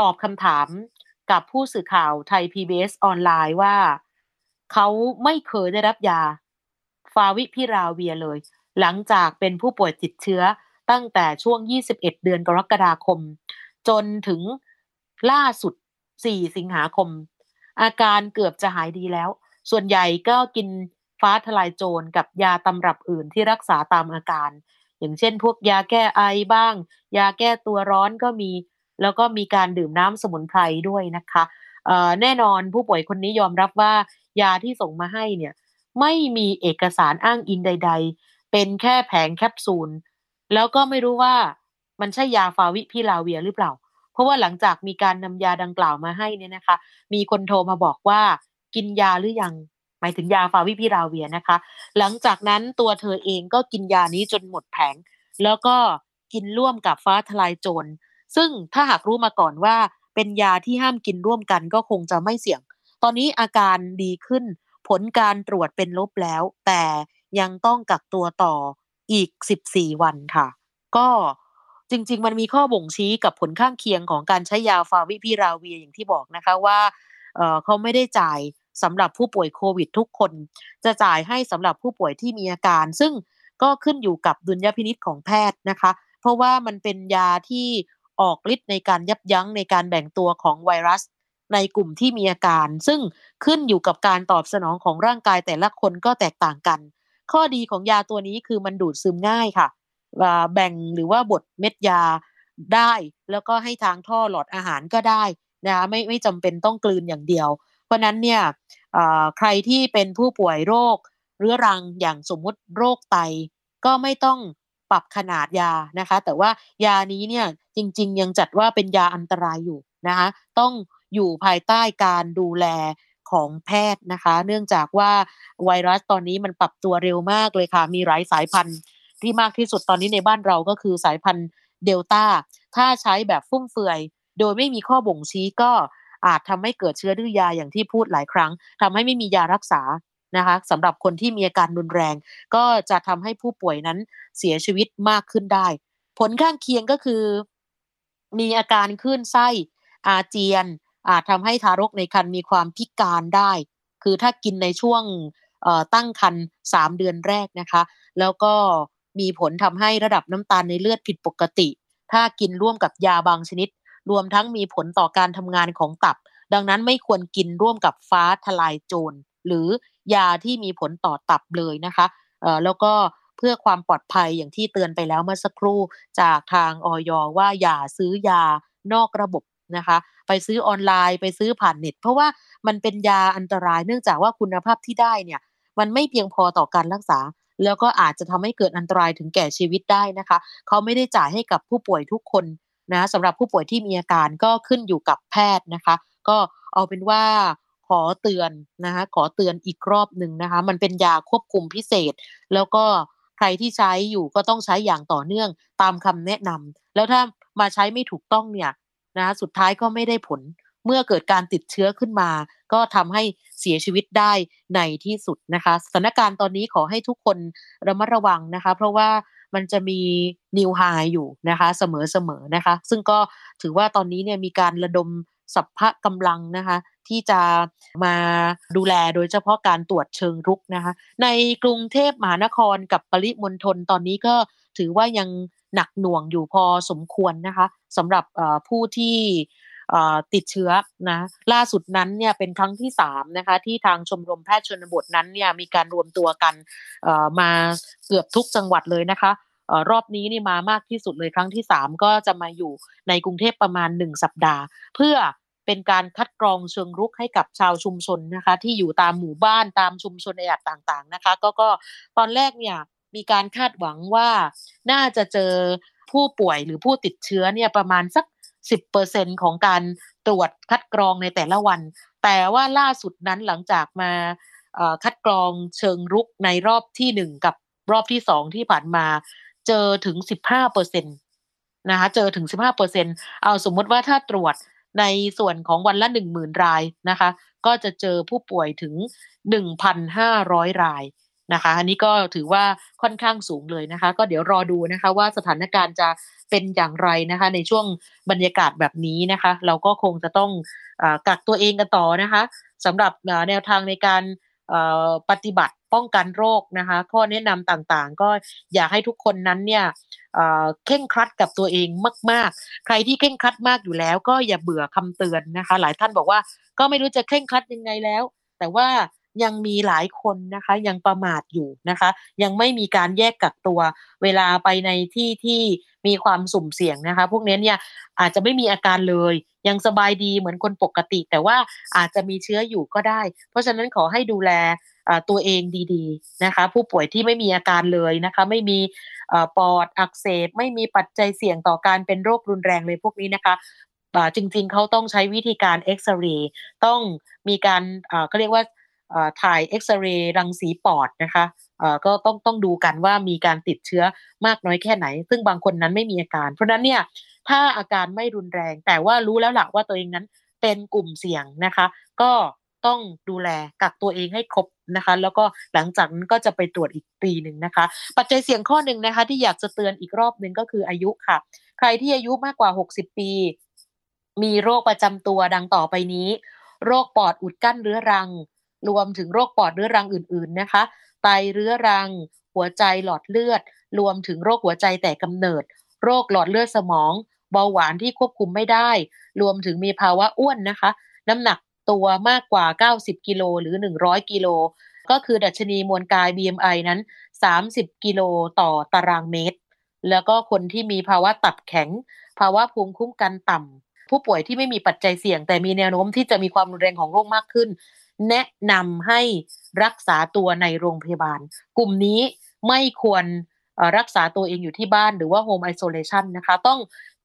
ตอบคำถามกับผู้สื่อข่าวไทย PBS ออนไลน์ว่า เขาไม่เคยได้รับยา ฟาวิพิราเวียร์เลย หลังจากเป็นผู้ป่วยติดเชื้อตั้งแต่ช่วง 21 เดือนกรกฎาคม จนถึงล่าสุด 4 สิงหาคม อาการเกือบจะหายดีแล้ว ส่วนใหญ่ก็กินฟ้าทลายโจรกับยาตำรับอื่นที่รักษาตามอาการ อย่างเช่น พวกยาแก้ไอบ้าง ยาแก้ตัวร้อนก็มี แล้วก็มีการดื่มน้ำสมุนไพรด้วยนะคะแน่นอนผู้ป่วยคนนี้ยอมรับว่ายาที่ส่งมาให้เนี่ย ไม่มีเอกสารอ้างอิงใด ๆ เป็นแค่แผงแคปซูล แล้วก็ไม่รู้ว่ามันใช่ยาฟาวิพิลาเวียหรือเปล่า เพราะว่าหลังจากมีการนำยาดังกล่าวมาให้เนี่ยนะคะ มีคนโทรมาบอกว่ากินยาหรือยัง หมายถึงยาฟาวิพิลาเวียนะคะ หลังจากนั้นตัวเธอเองก็กินยานี้จนหมดแผง แล้วก็กินร่วมกับฟ้าทลายโจร ซึ่งถ้าหากรู้มาก่อนว่าเป็นยาที่ห้ามกินร่วมกันก็คงจะไม่เสี่ยง ตอนนี้อาการดีขึ้น ผลการตรวจเป็นลบแล้ว แต่ยังต้องกักตัวต่ออีก 14 วันค่ะ ก็จริง ๆ มันมีข้อบ่งชี้กับผลข้างเคียงของการใช้ยาฟาวิพิราเวียอย่างที่บอกนะคะว่าเเขาไม่ได้จ่ายสำหรับผู้ป่วยโควิดทุกคน จะจ่ายให้สำหรับผู้ป่วยที่มีอาการ ซึ่งก็ขึ้นอยู่กับดุลยพินิษของแพทย์นะคะ เพราะว่ามันเป็นยาที่ออกฤทธิ์ในการยับยั้งในการแบ่งตัวของไวรัส ในกลุ่มที่มีอาการ ซึ่งขึ้นอยู่กับการตอบสนองของร่างกายแต่ละคนก็แตกต่างกัน ข้อดีของยาตัวนี้คือมันดูดซึมง่ายค่ะแบ่งหรือว่าบดเม็ดยาได้ แล้วก็ให้ทางท่อหลอดอาหารก็ได้นะคะไม่ไม่จำเป็นต้องกลืนอย่างเดียว เพราะนั้นเนี่ยใครที่เป็นผู้ป่วยโรคเรื้อรังอย่างสมมุติโรคไต ก็ไม่ต้องปรับขนาดยานะคะ แต่ว่ายานี้เนี่ยจริง ๆ ยังจัดว่าเป็นยาอันตรายอยู่นะคะ ต้อง อยู่ภายใต้การดูแลของแพทย์นะคะ เนื่องจากว่าไวรัสตอนนี้มันปรับตัวเร็วมากเลยค่ะ มีหลายสายพันธุ์ที่มากที่สุดตอนนี้ในบ้านเราก็คือสายพันธุ์เดลต้า ถ้าใช้แบบฟุ่มเฟือย โดยไม่มีข้อบ่งชี้ก็อาจทำให้เกิดเชื้อดื้อยาอย่างที่พูดหลายครั้งทำให้ไม่มียารักษานะคะสำหรับคนที่มีอาการรุนแรง ก็จะทำให้ผู้ป่วยนั้นเสียชีวิตมากขึ้นได้ ผลข้างเคียงก็คือ มีอาการคลื่นไส้อาเจียน อาจทำให้ทารกในครรภ์มีความพิการได้ คือถ้ากินในช่วงตั้งครรภ์สามเดือนแรกนะคะ แล้วก็มีผลทำให้ระดับน้ำตาลในเลือดผิดปกติ ถ้ากินร่วมกับยาบางชนิด รวมทั้งมีผลต่อการทำงานของตับ ดังนั้นไม่ควรกินร่วมกับฟ้าทลายโจรหรือยาที่มีผลต่อตับเลยนะคะแล้วก็เพื่อความปลอดภัยอย่างที่เตือนไปแล้วเมื่อสักครู่จากทางออยว่าอย่าซื้อยานอกระบบ นะคะ ไปซื้อออนไลน์ไปซื้อผ่านเน็ต เพราะว่ามันเป็นยาอันตรายเนื่องจากว่าคุณภาพที่ได้เนี่ย มันไม่เพียงพอต่อการรักษา แล้วก็อาจจะทำให้เกิดอันตรายถึงแก่ชีวิตได้นะคะ เขาไม่ได้จ่ายให้กับผู้ป่วยทุกคนนะสำหรับผู้ป่วยที่มีอาการก็ขึ้นอยู่กับแพทย์นะคะ ก็เอาเป็นว่าขอเตือนนะคะขอเตือนอีกรอบหนึ่งนะคะ มันเป็นยาควบคุมพิเศษ แล้วก็ใครที่ใช้อยู่ก็ต้องใช้อย่างต่อเนื่องตามคำแนะนำแล้วถ้ามาใช้ไม่ถูกต้องเนี่ย นะสุดท้ายก็ไม่ได้ผลเมื่อเกิดการติดเชื้อขึ้นมา ก็ทำให้เสียชีวิตได้ในที่สุดนะคะสถานการณ์ตอนนี้ขอให้ทุกคนระมัดระวังนะคะ เพราะว่ามันจะมีนิวไฮอยู่นะคะเสมอๆนะคะ ซึ่งก็ถือว่าตอนนี้เนี่ยมีการระดมสัพพะกำลังนะคะที่จะมาดูแลโดยเฉพาะการตรวจเชิงรุกนะคะ ในกรุงเทพมหานครกับปริมณฑลตอนนี้ก็ถือว่ายัง หนักหน่วงอยู่พอสมควรนะคะสำหรับผู้ที่ติดเชื้อนะล่าสุดนั้นเนี่ยเป็นครั้งที่3นะคะที่ทางชมรมแพทย์ชนบทนั้นเนี่ยมีการรวมตัวกันมาเกือบทุกจังหวัดเลยนะคะรอบนี้นี่มามากที่สุดเลยครั้งที่ 3 ก็จะมาอยู่ในกรุงเทพประมาณ 1 สัปดาห์ เพื่อเป็นการคัดกรองเชิงรุกให้กับชาวชุมชนนะคะ ที่อยู่ตามหมู่บ้านตามชุมชนในอัดต่างๆนะคะ ก็ก็ตอนแรกเนี่ย มีการคาดหวังว่าน่าจะเจอผู้ป่วยหรือผู้ติดเชื้อเนี่ยประมาณสัก 10%ของการตรวจคัดกรองในแต่ละวัน แต่ว่าล่าสุดนั้นหลังจากมาคัดกรองเชิงรุกในรอบที่หนึ่งกับรอบที่สองที่ผ่านมาเจอถึง15%นะคะเจอถึง15%เอาสมมติว่าถ้าตรวจในส่วนของวันละ10,000รายนะคะ ก็จะเจอผู้ป่วยถึง1,500ราย นะคะ อันนี้ก็ถือว่าค่อนข้างสูงเลยนะคะ ก็เดี๋ยวรอดูนะคะว่าสถานการณ์จะเป็นอย่างไรนะคะ ในช่วงบรรยากาศแบบนี้นะคะ เราก็คงจะต้องอกักตัวเองกันต่อนะคะสำหรับแนวทางในการปฏิบัติป้องกันโรคนะคะข้อแนะนำต่างๆ ก็อยากให้ทุกคนนั้นเนี่ยเข่งครัดกับตัวเองมาก ๆ ใครที่เข่งครัดมากอยู่แล้ว ก็อย่าเบื่อคำเตือนนะคะ หลายท่านบอกว่าก็ไม่รู้จะเข่งครัดยังไงแล้ว แต่ว่า ยังมีหลายคนนะคะยังประมาทอยู่นะคะ ยังไม่มีการแยกกักตัว เวลาไปในที่ที่มีความสุ่มเสี่ยงนะคะ พวกนี้เนี่ยอาจจะไม่มีอาการเลย ยังสบายดีเหมือนคนปกติ แต่ว่าอาจจะมีเชื้ออยู่ก็ได้ เพราะฉะนั้นขอให้ดูแลตัวเองดีๆนะคะ ผู้ป่วยที่ไม่มีอาการเลยนะคะ ไม่มีปอดอักเสบไม่มีปัจจัยเสี่ยงต่อการเป็นโรครุนแรงเลยพวกนี้นะคะจริงๆเขาต้องใช้วิธีการเอ็กซเรย์ต้องมีการเขาเรียกว่า ถ่ายเอ็กซเรย์รังสีปอดนะคะก็ต้องต้องดูกันว่ามีการติดเชื้อมากน้อยแค่ไหน ซึ่งบางคนนั้นไม่มีอาการ เพราะนั้นเนี่ยถ้าอาการไม่รุนแรง แต่ว่ารู้แล้วล่ะว่าตัวเองนั้นเป็นกลุ่มเสี่ยงนะคะ ก็ต้องดูแลกักตัวเองให้ครบนะคะ แล้วก็หลังจากนั้นก็จะไปตรวจอีกปีหนึ่งนะคะ ปัจจัยเสี่ยงข้อหนึ่งนะคะ ที่อยากจะเตือนอีกรอบหนึ่งก็คืออายุค่ะ ใครที่อายุมากกว่า 60 ปี มีโรคประจำตัวดังต่อไปนี้ โรคปอดอุดกั้นเรื้อรัง รวมถึงโรคปอดเรื้อรังอื่น ๆนะคะ ไตเรื้อรัง หัวใจหลอดเลือด รวมถึงโรคหัวใจแต่กำเนิด โรคหลอดเลือดสมอง เบาหวานที่ควบคุมไม่ได้ รวมถึงมีภาวะอ้วนนะคะ น้ำหนักตัวมากกว่า 90 กิโลหรือ 100 กิโล ก็คือดัชนีมวลกาย BMI นั้น 30 กิโลต่อตารางเมตร แล้วก็คนที่มีภาวะตับแข็ง ภาวะภูมิคุ้มกันต่ำผู้ป่วยที่ไม่มีปัจจัยเสี่ยง แต่มีแนวโน้มที่จะมีความรุนแรงของโรคมากขึ้น แนะนำให้รักษาตัวในโรงพยาบาล กลุ่มนี้ไม่ควรรักษาตัวเองอยู่ที่บ้านหรือว่าโฮมไอโซเลชันนะคะต้อง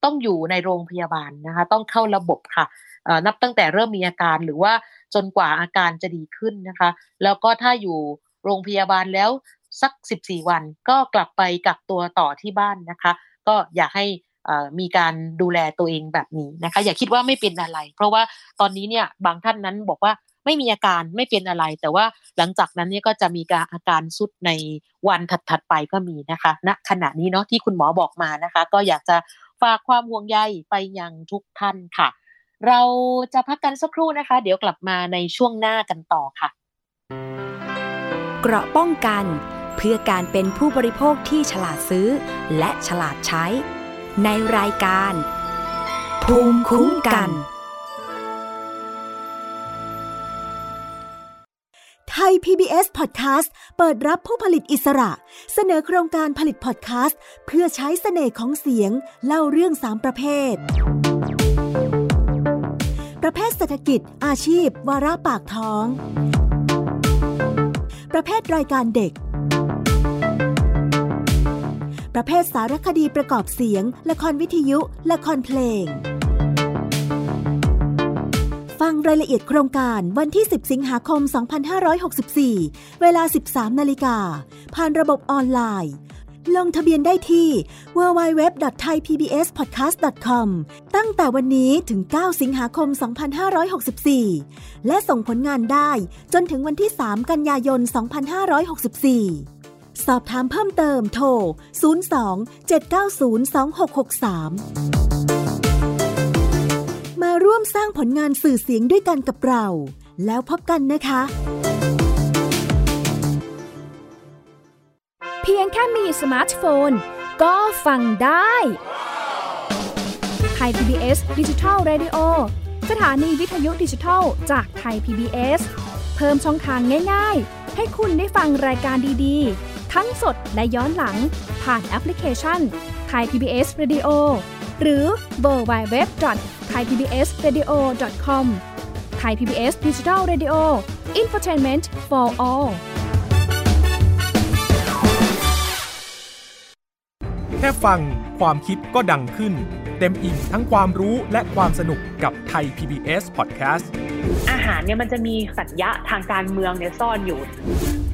ต้องอยู่ในโรงพยาบาลนะคะต้องเข้าระบบค่ะนับตั้งแต่เริ่มมีอาการหรือว่าจนกว่าอาการจะดีขึ้นนะคะ แล้วก็ถ้าอยู่โรงพยาบาลแล้วสัก 14 วันก็กลับไปกักตัวต่อที่บ้านนะคะ ก็อยากให้มีการดูแลตัวเองแบบนี้นะคะ อย่าคิดว่าไม่เป็นอะไร เพราะว่าตอนนี้เนี่ยบางท่านนั้นบอกว่า ไม่มีอาการไม่เป็นอะไร แต่ว่าหลังจากนั้นเนี่ยก็จะมีการอาการสุดในวันถัดๆไปก็มีนะคะณนะขณะนี้เนาะที่คุณหมอบอกมานะคะ ก็อยากจะฝากความห่วงใยไปยังทุกท่านค่ะ เราจะพักกันสักครู่นะคะ เดี๋ยวกลับมาในช่วงหน้ากันต่อค่ะ เกราะป้องกัน เพื่อการเป็นผู้บริโภคที่ฉลาดซื้อ และฉลาดใช้ ในรายการ ภูมิคุ้มกัน ไทย PBS Podcast เปิดรับผู้ผลิตอิสระ เสนอโครงการผลิตพอดแคสต์ เพื่อใช้เสน่ห์ของเสียง เล่าเรื่องสามประเภท ประเภทเศรษฐกิจ อาชีพ วาระปากท้อง ประเภทรายการเด็ก ประเภทสารคดีประกอบเสียง ละครวิทยุ ละครเพลง ฟังรายละเอียดโครงการวันที่ 10 สิงหาคม 2564 เวลา 13 นาฬิกา ผ่านระบบออนไลน์ ลงทะเบียนได้ที่ www.thaipbspodcast.com ตั้งแต่วันนี้ถึง 9 สิงหาคม 2564 และส่งผลงานได้จนถึงวันที่ 3 กันยายน 2564สอบถามเพิ่มเติมโทร 02 790 2663 ร่วมสร้างผลงานสื่อเสียงด้วยกันกับเรา แล้วพบกันนะคะ เพียงแค่มีสมาร์ทโฟน ก็ฟังได้ไทย PBS ดิจิทัล Radio สถานีวิทยุดิจิทัลจากไทย PBS เพิ่มช่องทางง่าย ๆ ให้คุณได้ฟังรายการดีๆ ทั้งสดและย้อนหลัง ผ่านแอปพลิเคชันไทย PBS Radio หรือ World Wide Web Thai PBS Radio com Thai PBS Digital Radio Infotainment for all แค่ฟังความคิดก็ดังขึ้น เต็มอิ่งทั้งความรู้และความสนุกกับไทย PBS Podcast อาหารเนี่ยมันจะมีสัญญะทางการเมืองเนี่ยซ่อนอยู่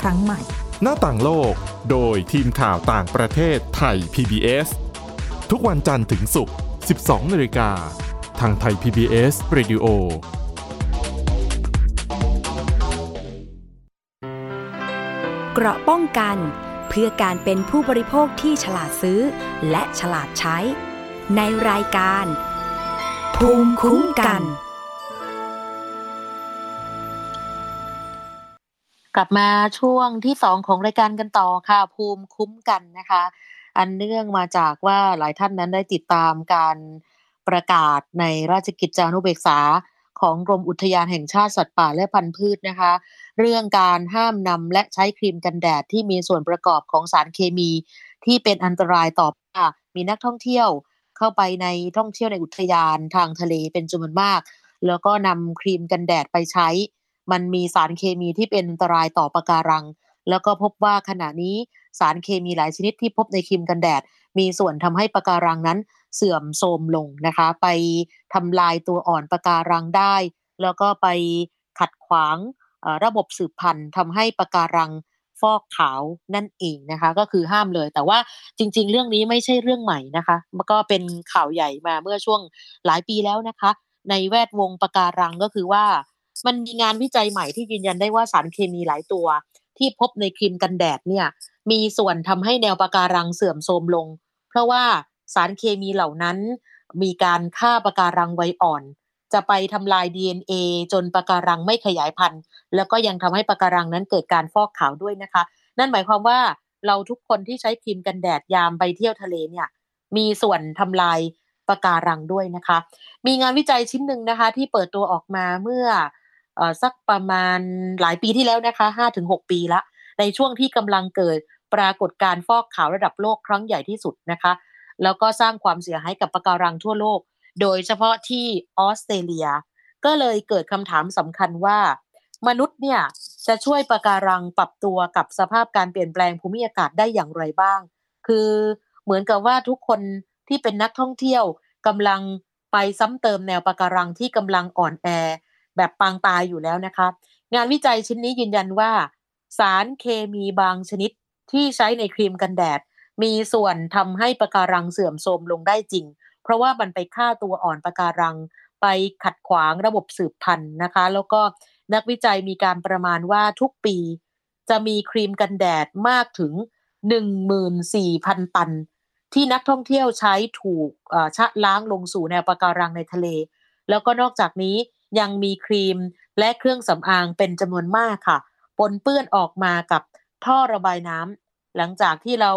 ครั้งใหม่ หน้าต่างโลก โดยทีมข่าวต่างประเทศไทย PBS ทุกวันจันทร์ถึงศุกร์ 12นาฬิกา ทางไทย PBS Radio เกราะป้องกัน เพื่อการเป็นผู้บริโภคที่ฉลาดซื้อ และฉลาดใช้ ในรายการ ภูมิคุ้มกัน กลับมาช่วงที่สองของรายการกันต่อค่ะ ภูมิคุ้มกันนะคะ อันเนื่องมาจากว่าหลายท่านนั้นได้ติดตามการประกาศในราชกิจจานุเบกษาของกรมอุทยานแห่งชาติสัตว์ป่าและพันธุ์พืชนะคะ เรื่องการห้ามนำและใช้ครีมกันแดดที่มีส่วนประกอบของสารเคมีที่เป็นอันตรายต่อป่ามีนักท่องเที่ยวเข้าไปในท่องเที่ยวในอุทยานทางทะเลเป็นจำนวนมาก แล้วก็นำครีมกันแดดไปใช้ มันมีสารเคมีที่เป็นอันตรายต่อปะการัง แล้วก็พบว่าขณะนี้สารเคมีหลายชนิดที่พบในครีมกันแดด มีส่วนทำให้ปะการังนั้นเสื่อมโทรมลงนะคะ ไปทำลายตัวอ่อนปะการังได้ แล้วก็ไปขัดขวางระบบสืบพันธุ์ทำให้ปะการังฟอกขาวนั่นเองนะคะ ก็คือห้ามเลย แต่ว่าจริง ๆ เรื่องนี้ไม่ใช่เรื่องใหม่นะคะมันก็เป็นข่าวใหญ่มาเมื่อช่วงหลายปีแล้วนะคะ ในแวดวงปะการังก็คือว่า มันมีงานวิจัยใหม่ที่ยืนยันได้ว่าสารเคมีหลายตัว ที่พบในครีมกันแดดเนี่ย มีส่วนทำให้แนวปะการังเสื่อมโทรมลง เพราะว่าสารเคมีเหล่านั้น มีการฆ่าปะการังไวอ่อน จะไปทำลาย DNA จนปะการังไม่ขยายพันธุ์แล้วก็ยังทำให้ปะการังนั้นเกิดการฟอกขาวด้วยนะคะ นั่นหมายความว่าเราทุกคนที่ใช้ครีมกันแดดยามไปเที่ยวทะเลเนี่ย มีส่วนทำลายปะการังด้วยนะคะ มีงานวิจัยชิ้นหนึ่งนะคะ ที่เปิดตัวออกมาเมื่อ สักประมาณหลายปีที่แล้วนะคะ5-6ปีละ ในช่วงที่กำลังเกิดปรากฏการฟอกขาวระดับโลกครั้งใหญ่ที่สุดนะคะ แล้วก็สร้างความเสียหายกับปะการังทั่วโลก โดยเฉพาะที่ออสเตรเลีย ก็เลยเกิดคำถามสำคัญว่า มนุษย์เนี่ยจะช่วยปะการังปรับตัวกับสภาพการเปลี่ยนแปลงภูมิอากาศได้อย่างไรบ้าง คือเหมือนกับว่าทุกคนที่เป็นนักท่องเที่ยวกำลังไปซ้ำเติมแนวปะการังที่กำลังอ่อนแอ แบบปางตายอยู่แล้วนะคะงานวิจัยชิ้นนี้ยืนยันว่า สารเคมีบางชนิดที่ใช้ในครีมกันแดด มีส่วนทำให้ปะการังเสื่อมโทรมลงได้จริง เพราะว่ามันไปฆ่าตัวอ่อนปะการัง ไปขัดขวางระบบสืบพันธุ์นะคะ แล้วก็นักวิจัยมีการประมาณว่าทุกปี จะมีครีมกันแดดมากถึง 14,000 ตัน ที่นักท่องเที่ยวใช้ถูกชะล้างลงสู่แนวปะการังในทะเล แล้วก็นอกจากนี้ ยังมีครีมและเครื่องสำอางเป็นจำนวนมากค่ะปนเปื้อนออกมากับท่อระบายน้ำหลังจากที่เรา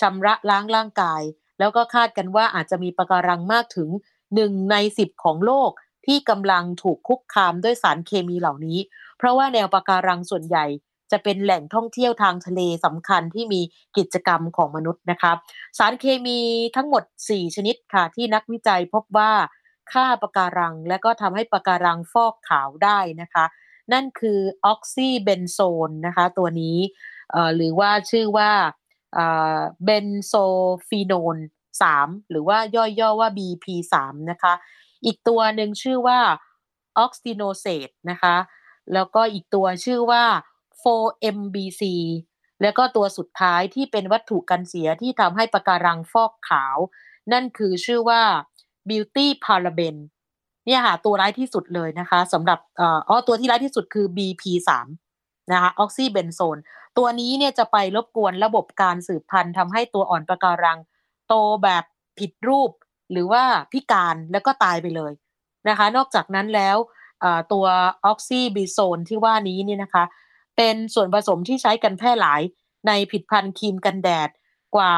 ชำระล้างร่างกาย แล้วก็คาดกันว่าอาจจะมีปะการังมากถึง1ใน10ของโลกที่กำลังถูกคุกคามด้วยสารเคมีเหล่านี้ เพราะว่าแนวปะการังส่วนใหญ่ จะเป็นแหล่งท่องเที่ยวทางทะเลสำคัญที่มีกิจกรรมของมนุษย์นะคะสารเคมีทั้งหมด 4 ชนิดค่ะที่นักวิจัยพบว่า ฆ่าปะการัง และก็ทำให้ปะการังฟอกขาวได้นะคะ นั่นคือ Oxybenzone นะคะตัวนี้หรือว่าชื่อว่า Benzophenone 3 หรือว่าย่อๆว่า BP3 นะคะ อีกตัวหนึ่งชื่อว่า Octinoxate นะคะ แล้วก็อีกตัวชื่อว่า 4MBC แล้วก็ตัวสุดท้ายที่เป็นวัตถุกันเสียที่ทำให้ปะการังฟอกขาว นั่นคือชื่อว่า Beauty Paraben เนี่ยค่ะตัวร้ายที่สุดเลยนะคะสำหรับอ๋อตัวที่ร้ายที่สุดคือ BP3 นะคะออกซิเบนโซนตัวนี้เนี่ยจะไปรบกวนระบบการสืบพันธุ์ทำให้ตัวอ่อนปะการัง โตแบบผิดรูป หรือว่าพิการแล้วก็ตายไปเลยนะคะ นอกจากนั้นแล้วตัวออกซิบิโซนที่ว่านี้เนี่ยนะคะ เป็นส่วนผสมที่ใช้กันแพร่หลายในผิดพันธุ์ครีมกันแดดกว่า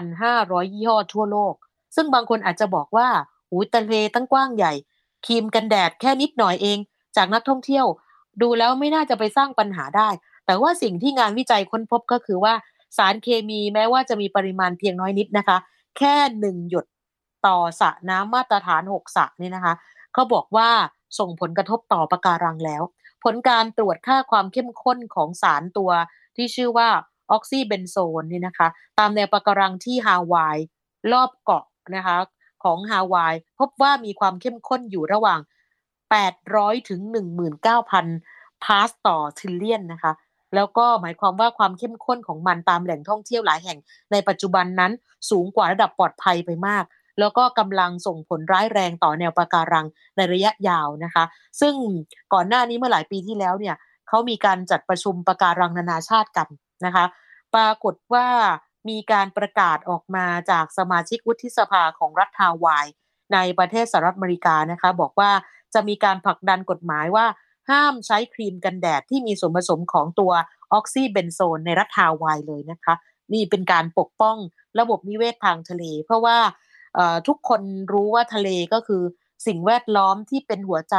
3,500 ยี่ห้อทั่วโลก ซึ่งบางคนอาจจะบอกว่าหูทะเลตั้งกว้างใหญ่ ครีมกันแดดแค่นิดหน่อยเอง จากนักท่องเที่ยว ดูแล้วไม่น่าจะไปสร้างปัญหาได้ แต่ว่าสิ่งที่งานวิจัยค้นพบก็คือว่าสารเคมีแม้ว่าจะมีปริมาณเพียงน้อยนิดนะคะ แค่หนึ่งหยดต่อสระน้ำมาตรฐานหกสระนี่นะคะเขาบอกว่าส่งผลกระทบต่อปะการังแล้ว ผลการตรวจค่าความเข้มข้นของสารตัวที่ชื่อว่าออกซิเบนโซนนี่นะคะ ตามแนวปะการังที่ฮาวาย รอบเกาะ นะคะของฮาวายพบว่ามีความเข้มข้นอยู่ระหว่าง 800 ถึง 19,000 พาสต่อทิลเลียนนะคะแล้วก็หมายความว่าความเข้มข้นของมันตามแหล่งท่องเที่ยวหลายแห่ง ในปัจจุบันนั้นสูงกว่าระดับปลอดภัยไปมาก แล้วก็กำลังส่งผลร้ายแรงต่อแนวปะการังในระยะยาวนะคะ ซึ่งก่อนหน้านี้เมื่อหลายปีที่แล้วเนี่ยเขามีการจัดประชุมปะการังนานาชาติกันนะคะ ปรากฏว่า มีการประกาศออกมาจากสมาชิกวุฒิสภาของรัฐฮาวาย ในประเทศสหรัฐอเมริกานะคะ บอกว่าจะมีการผลักดันกฎหมายว่า ห้ามใช้ครีมกันแดดที่มีส่วนผสมของตัวออกซิเบนโซนในรัฐฮาวายเลยนะคะ นี่เป็นการปกป้องระบบนิเวศทางทะเล เพราะว่าทุกคนรู้ว่าทะเลก็คือสิ่งแวดล้อมที่เป็นหัวใจ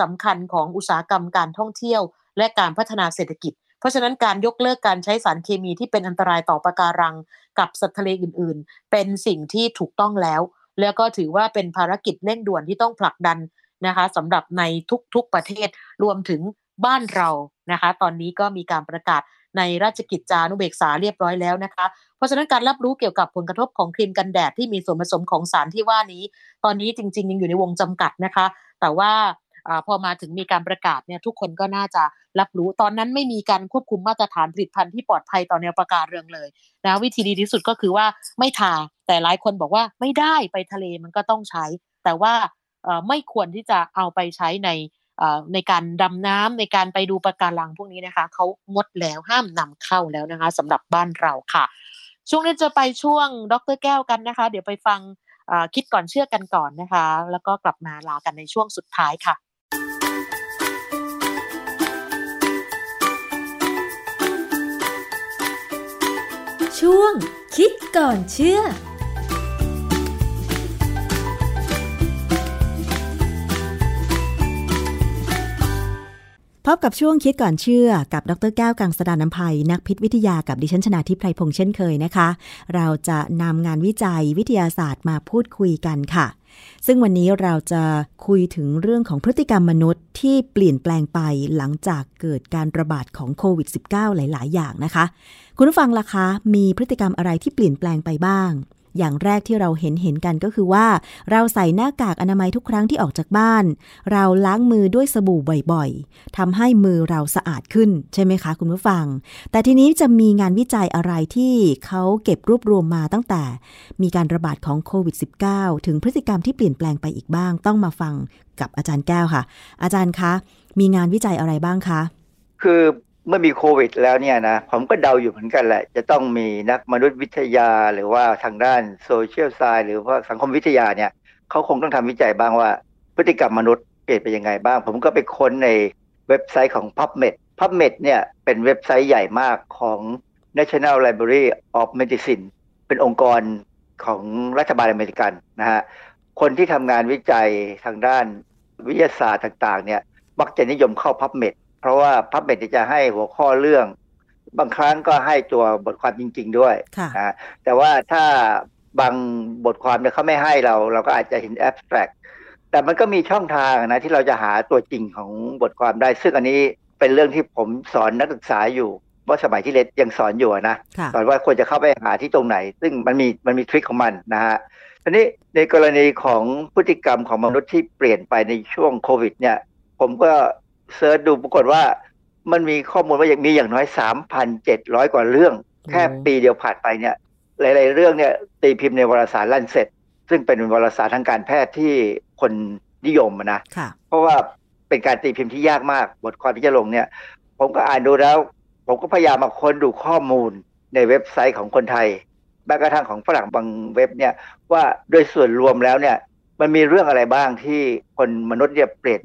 สำคัญของอุตสาหกรรมการท่องเที่ยว และการพัฒนาเศรษฐกิจ เพราะฉะนั้นการยกเลิกการใช้สารเคมีที่เป็นอันตรายต่อปะการังกับสัตว์ทะเลอื่น ๆ เป็นสิ่งที่ถูกต้องแล้ว แล้วก็ถือว่าเป็นภารกิจเร่งด่วนที่ต้องผลักดันนะคะสำหรับในทุกๆประเทศรวมถึงบ้านเรานะคะ ตอนนี้ก็มีการประกาศในราชกิจจานุเบกษาเรียบร้อยแล้วนะคะ เพราะฉะนั้นการรับรู้เกี่ยวกับผลกระทบของครีมกันแดดที่มีส่วนผสมของสารที่ว่านี้ ตอนนี้จริง ๆ ยังอยู่ในวงจำกัดนะคะ แต่ว่า อพอมาถึงมีการประกาศเนี่ยทุกคนก็น่าจะรับรู้ตอนนั้นไม่มีการควบคุมมาตรฐานผลิตภัณฑ์ที่ปลอดภัยต่อแนวประกาศเรืองเลยนะวิธีดีที่สุดก็คือว่าไม่ทาแต่หลายคนบอกว่าไม่ได้ไปทะเลมันก็ต้องใช้ แต่ว่าไม่ควรที่จะเอาไปใช้ในในการดำน้ำในการไปดูปะการังพวกนี้นะคะเขางดแล้วห้ามนำเข้าแล้วนะคะสำหรับบ้านเราค่ะ ช่วงนี้จะไปช่วงดรแก้วกันนะคะ เดี๋ยวไปฟังคิดก่อนเชื่อกันก่อนนะคะ แล้วก็กลับมาลากันในช่วงสุดท้ายค่ะ ช่วง คิดก่อนเชื่อพบกับช่วงคิดก่อนเชื่อกับดรแก้วกังสดานนภัย นักพิษวิทยากับดิฉันชนาทิพไพรพงษ์เช่นเคยนะคะ เราจะนำงานวิจัยวิทยาศาสตร์มาพูดคุยกันค่ะ ซึ่งวันนี้เราจะคุยถึงเรื่องของพฤติกรรมมนุษย์ที่เปลี่ยนแปลงไปหลังจากเกิดการระบาดของโควิด -19 หลาย ๆ อย่างนะคะ คุณผู้ฟังล่ะคะ มีพฤติกรรมอะไรที่เปลี่ยนแปลงไปบ้าง อย่างแรกที่เราเห็นเห็นกันก็คือว่า เราใส่หน้ากากอนามัยทุกครั้งที่ออกจากบ้าน เราล้างมือด้วยสบู่บ่อยๆทำให้มือเราสะอาดขึ้นใช่ไหมคะคุณผู้ฟัง แต่ทีนี้จะมีงานวิจัยอะไรที่เขาเก็บรวบรวมมาตั้งแต่ มีการระบาดของโควิด -19 ถึงพฤติกรรมที่เปลี่ยนแปลงไปอีกบ้าง ต้องมาฟังกับอาจารย์แก้วค่ะ อาจารย์คะ มีงานวิจัยอะไรบ้างคะ คือ เมื่อมีโควิดแล้วเนี่ยนะผมก็เดาอยู่เหมือนกันแหละ จะต้องมีนักมนุษยวิทยาหรือว่าทางด้านโซเชียลไซน์หรือว่าสังคมวิทยาเนี่ยเขาคงต้องทำวิจัยบ้างว่า พฤติกรรมมนุษย์เปลี่ยนไปยังไงบ้าง ผมก็ไปค้นในเว็บไซต์ของ PubMed PubMed เนี่ยเป็นเว็บไซต์ใหญ่มากของ National Library of Medicine เป็นองค์กรของรัฐบาลอเมริกันนะฮะคนที่ทำงานวิจัยทางด้านวิทยาศาสตร์ต่างๆเนี่ยมักจะนิยมเข้า PubMed เพราะว่าพับเมดจะให้หัวข้อเรื่อง บางครั้งก็ให้ตัวบทความจริง ๆ ด้วยนะแต่ว่าถ้าบางบทความเนี่ยเขาไม่ให้เรา เราก็อาจจะเห็นแอบสแตรกแต่มันก็มีช่องทางนะที่เราจะหาตัวจริงของบทความได้ ซึ่งอันนี้เป็นเรื่องที่ผมสอนนักศึกษาอยู่ว่าสมัยที่เรียนยังสอนอยู่นะสอนว่าควรจะเข้าไปหาที่ตรงไหน ซึ่งมันมีมันมีทริคของมันนะฮะทีนี้ในกรณีของพฤติกรรมของมนุษย์ที่เปลี่ยนไปในช่วงโควิดเนี่ย ผมก็ เซิร์ชดูปรากฏว่ามันมีข้อมูลว่าอย่างมีอย่างน้อย3,700กว่าเรื่อง แค่ปีเดียวผ่านไปเนี่ย หลาย ๆ เรื่องเนี่ยตีพิมพ์ในวารสารลั่นเสร็จซึ่งเป็นวารสารทางการแพทย์ที่คนนิยมนะเพราะว่าเป็นการตีพิมพ์ที่ยากมาก บทความที่จะลงเนี่ย ผมก็อ่านดูแล้ว ผมก็พยายามมาค้นดูข้อมูลในเว็บไซต์ของคนไทยแม้กระทั่งของฝรั่งบางเว็บเนี่ยว่าโดยส่วนรวมแล้วเนี่ย มันมีเรื่องอะไรบ้างที่คนมนุษย์เนี่ยเปลี่ยน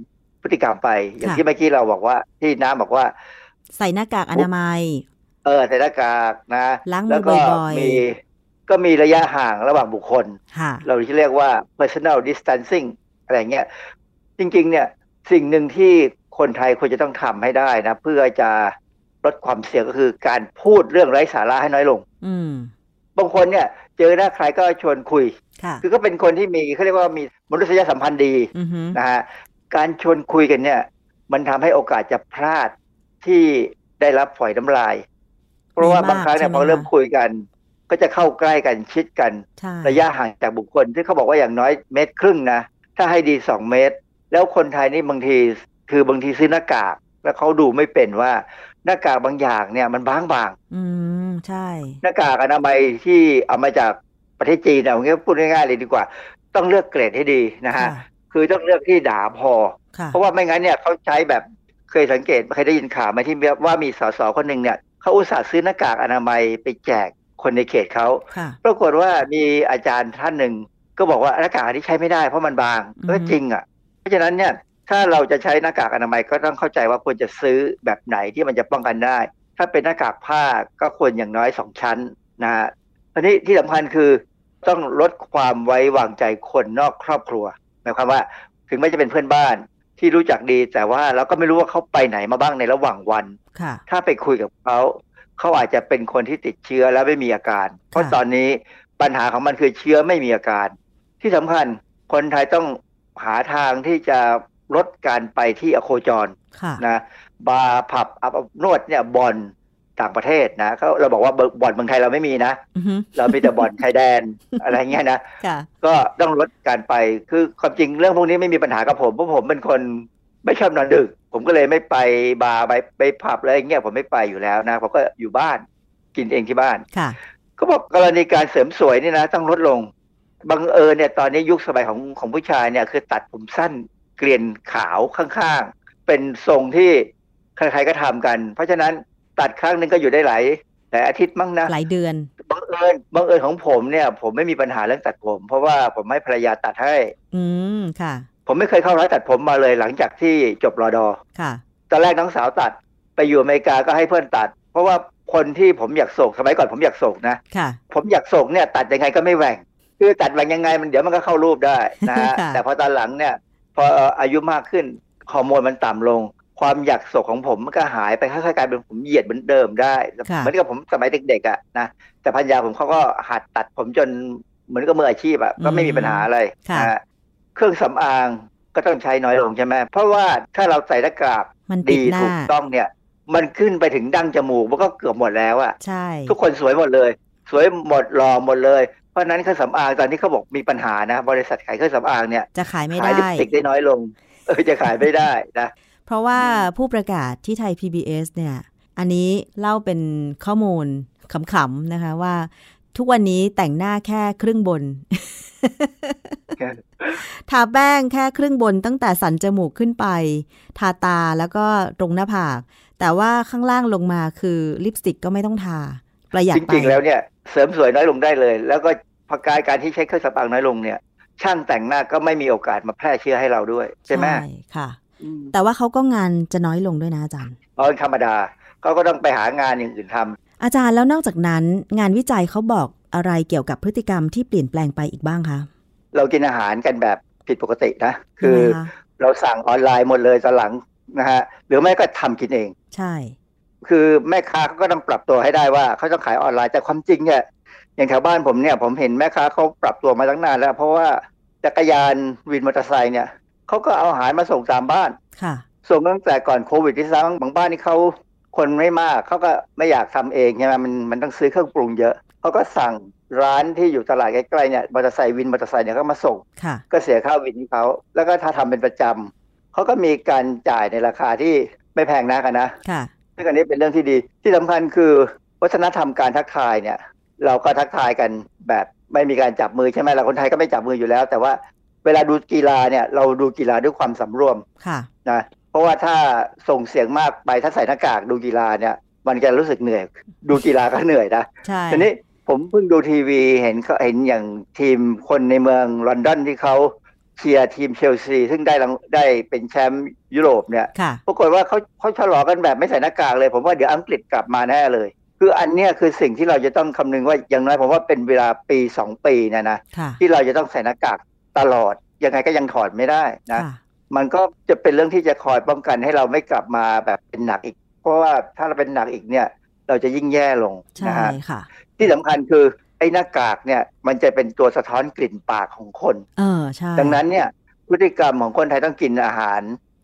พฤติกรรมไป อย่างที่เมื่อกี้เราบอกว่าที่น้ำบอกว่า ใส่หน้ากากอนามัย เออใส่หน้ากากนะล้างมือบ่อยๆมีก็มีระยะห่างระหว่างบุคคล เราที่เรียกว่า personal distancing อะไรเงี้ย จริง ๆ เนี่ยสิ่งหนึ่งที่คนไทยควรจะต้องทำให้ได้นะ เพื่อจะลดความเสี่ยงก็คือการพูดเรื่องไร้สาระให้น้อยลงอืมบางคนเนี่ย เจอหน้าใครก็ชวนคุย คือก็เป็นคนที่มีเขาเรียกว่ามีมนุษยสัมพันธ์ดีนะฮะ การชวนคุยกันเนี่ย มันทำให้โอกาสจะพลาดที่ได้รับฝอยน้ำลาย เพราะว่าบางครั้งเนี่ยพอเริ่มคุยกัน ก็จะเข้าใกล้กันชิดกัน ระยะห่างจากบุคคลที่เขาบอกว่าอย่างน้อยเมตรครึ่งนะ ถ้าให้ดีสองเมตร แล้วคนไทยนี่บางทีคือบางทีซื้อหน้ากาก แล้วเขาดูไม่เป็นว่าหน้ากากบางอย่างเนี่ยมันบางบางอืมใช่หน้ากากอนามัยที่เอามาจากประเทศจีนเอางี้พูดง่ายๆเลยดีกว่า ต้องเลือกเกรดให้ดีนะฮะ คือต้องเลือกที่ด่าพอ เพราะว่าไม่งั้นเนี่ยเขาใช้แบบเคยสังเกตเคยได้ยินข่าวมาที่ว่ามีสสคนหนึ่งเนี่ยเขาอุตส่าห์ซื้อหน้ากากอนามัยไปแจกคนในเขตเขาปรากฏว่ามีอาจารย์ท่านหนึ่งก็บอกว่าหน้ากากที่ใช้ไม่ได้เพราะมันบางก็จริงอะ เพราะฉะนั้นเนี่ยถ้าเราจะใช้หน้ากากอนามัยก็ต้องเข้าใจว่าควรจะซื้อแบบไหนที่มันจะป้องกันได้ ถ้าเป็นหน้ากากผ้าก็ควรอย่างน้อยสองชั้นนะฮะอันนี้ที่สำคัญคือต้องลดความไว้วางใจคนนอกครอบครัว หมายความว่าถึงแม้จะเป็นเพื่อนบ้านที่รู้จักดีแต่ว่าเราก็ไม่รู้ว่าเขาไปไหนมาบ้างในระหว่างวัน ถ้าไปคุยกับเขาเขาอาจจะเป็นคนที่ติดเชื้อแล้วไม่มีอาการ เพราะตอนนี้ปัญหาของมันคือเชื้อไม่มีอาการ ที่สำคัญคนไทยต้องหาทางที่จะลดการไปที่อโคจรนะบาร์ผับอับนวดเนี่ยบอล ต่างประเทศนะเขาเราบอกว่าบ่อนเมืองไทยเราไม่มีนะเรามีแต่บ่อนชายแดนอะไรเงี้ยนะก็ต้องลดการไปคือความจริงเรื่องพวกนี้ไม่มีปัญหากับผมเพราะผมเป็นคนไม่ชอบนอนดึก ผมก็เลยไม่ไปบาร์ไปไปผับอะไรเงี้ยผมไม่ไปอยู่แล้วนะผมก็อยู่บ้านกินเองที่บ้านค่ะก็บอกกรณีการเสริมสวยนี่นะ ต้องลดลงบังเอิญเนี่ยตอนนี้ยุคสมัยของของผู้ชายเนี่ย คือตัดผมสั้นเกลียนขาวข้างๆเป็นทรงที่ใครๆก็ทำกัน เพราะฉะนั้น ตัดครั้งหนึ่งก็อยู่ได้หลายหลายอาทิตย์มั้งนะหลายเดือนบังเอิญบังเอิญของผมเนี่ย ผมไม่มีปัญหาเรื่องตัดผม เพราะว่าผมให้ภรรยาตัดให้ อืมค่ะ ผมไม่เคยเข้าร้านตัดผมมาเลยหลังจากที่จบรอดอค่ะตอนแรกน้องสาวตัดไปอยู่อเมริกาก็ให้เพื่อนตัด เพราะว่าคนที่ผมอยากโศกสมัยก่อนผมอยากโศกนะค่ะ ผมอยากโศกเนี่ยตัดยังไงก็ไม่แหว่งคือตัดแหว่งยังไงมันเดี๋ยวมันก็เข้ารูปได้นะฮะแต่พอตอนหลังเนี่ย พออายุมากขึ้นฮอร์โมนมันต่ำลง ความอยากโศกของผมมันก็หายไปค่อยๆกลายเป็นผมเหยียดเหมือนเดิมได้เหมือนกับผมสมัยเด็กๆอะนะแต่พันยาผมเขาก็หัดตัดผมจนเหมือนกับมืออาชีพอะก็ไม่มีปัญหาอะไรนะเครื่องสำอางก็ต้องใช้น้อยลงใช่ไหมเพราะว่าถ้าเราใส่หน้ากากดีถูกต้องเนี่ย มันขึ้นไปถึงดั้งจมูกมันก็เกือบหมดแล้วอะใช่ทุกคนสวยหมดเลย สวยหมดหล่อหมดเลยเพราะฉะนั้นเครื่องสำอางตอนนี้เขาบอกมีปัญหานะ บริษัทขายเครื่องสำอางเนี่ยจะขายไม่ขายลิปได้สติกได้น้อยลง เออจะขายไม่ได้นะ เพราะว่าผู้ประกาศที่ไทย PBS เนี่ย อันนี้เล่าเป็นข้อมูลขำๆนะคะว่า ทุกวันนี้แต่งหน้าแค่ครึ่งบนทาแป้งแค่ครึ่งบนตั้งแต่สันจมูกขึ้นไป ทาตาแล้วก็ตรงหน้าผาก แต่ว่าข้างล่างลงมาคือลิปสติกก็ไม่ต้องทา ประหยัดจไปริงๆแล้วเนี่ย เสริมสวยน้อยลงได้เลย แล้วก็พอการการที่ใช้เครื่องสำอางน้อยลงเนี่ย ช่างแต่งหน้าก็ไม่มีโอกาสมาแพร่เชื้อให้เราด้วย ใช่ไหมค่ะ แต่ว่าเขาก็งานจะน้อยลงด้วยนะอาจารย์เพราะธรรมดาเขาก็ต้องไปหางานอย่างอื่นทำอาจารย์แล้วนอกจากนั้น งานวิจัยเขาบอกอะไรเกี่ยวกับพฤติกรรมที่เปลี่ยนแปลงไปอีกบ้างคะเรากินอาหารกันแบบผิดปกตินะ คือยังไงคะเราสั่งออนไลน์หมดเลยตอนหลังนะฮะหรือไม่ก็ทำกินเอง ใช่ คือแม่ค้าเขาก็ต้องปรับตัวให้ได้ว่าเขาต้องขายออนไลน์แต่ความจริงเนี่ยอย่างแถวบ้านผมเนี่ยผมเห็นแม่ค้าเขาปรับตัวมาตั้งนานแล้ว เพราะว่าจักรยานวินมอเตอร์ไซค์เนี่ย เขาก็เอาอาหารมาส่งตามบ้านค่ะ ส่งตั้งแต่ก่อนโควิดที่ซ้ำบางบ้านนี่เขาคนไม่มากเขาก็ไม่อยากทำเองใช่ไหมมันมันต้องซื้อเครื่องปรุงเยอะเขาก็สั่งร้านที่อยู่ตลาดใกล้ๆเนี่ยมอเตอร์ไซค์วินมอเตอร์ไซค์เนี่ยก็มาส่งค่ะก็เสียค่าวินให้เขาแล้วก็ถ้าทำเป็นประจำเขาก็มีการจ่ายในราคาที่ไม่แพงนักอะนะค่ะซึ่งอันนี้เป็นเรื่องที่ดีที่สำคัญคือวัฒนธรรมการทักทายเนี่ย เราก็ทักทายกันแบบไม่มีการจับมือใช่ไหมเราคนไทยก็ไม่จับมืออยู่แล้ว แต่ว่า เวลาดูกีฬาเนี่ยเราดูกีฬาด้วยความสำรวมค่ะนะเพราะว่าถ้าส่งเสียงมากไปถ้าใส่หน้ากากดูกีฬาเนี่ย มันจะรู้สึกเหนื่อย ดูกีฬาก็เหนื่อยนะใช่ทีนี้ผมเพิ่งดูทีวีเห็นเขาเห็นอย่างทีมคนในเมืองลอนดอนที่เขาเชียร์ทีมเชลซีซึ่งได้รางได้เป็นแชมป์ยุโรปเนี่ยค่ะปรากฏว่าเขาเขาฉลองกันแบบไม่ใส่หน้ากากเลย ผมว่าเดี๋ยวอังกฤษกลับมาแน่เลย คืออันเนี้ยคือสิ่งที่เราจะต้องคำนึงว่าอย่างน้อยผมว่าเป็นเวลาปีสองปีเนะนะค่ะที่เราจะต้องใส่หน้ากาก ตลอด ยังไงก็ยังถอดไม่ได้นะค่ะมันก็จะเป็นเรื่องที่จะคอยป้องกันให้เราไม่กลับมาแบบเป็นหนักอีก เพราะว่าถ้าเราเป็นหนักอีกเนี่ย เราจะยิ่งแย่ลงใช่นะฮะค่ะที่สำคัญคือไอ้หน้ากากเนี่ย มันจะเป็นตัวสะท้อนกลิ่นปากของคน เออใช่ดังนั้นเนี่ยพฤติกรรมของคนไทยต้องกินอาหาร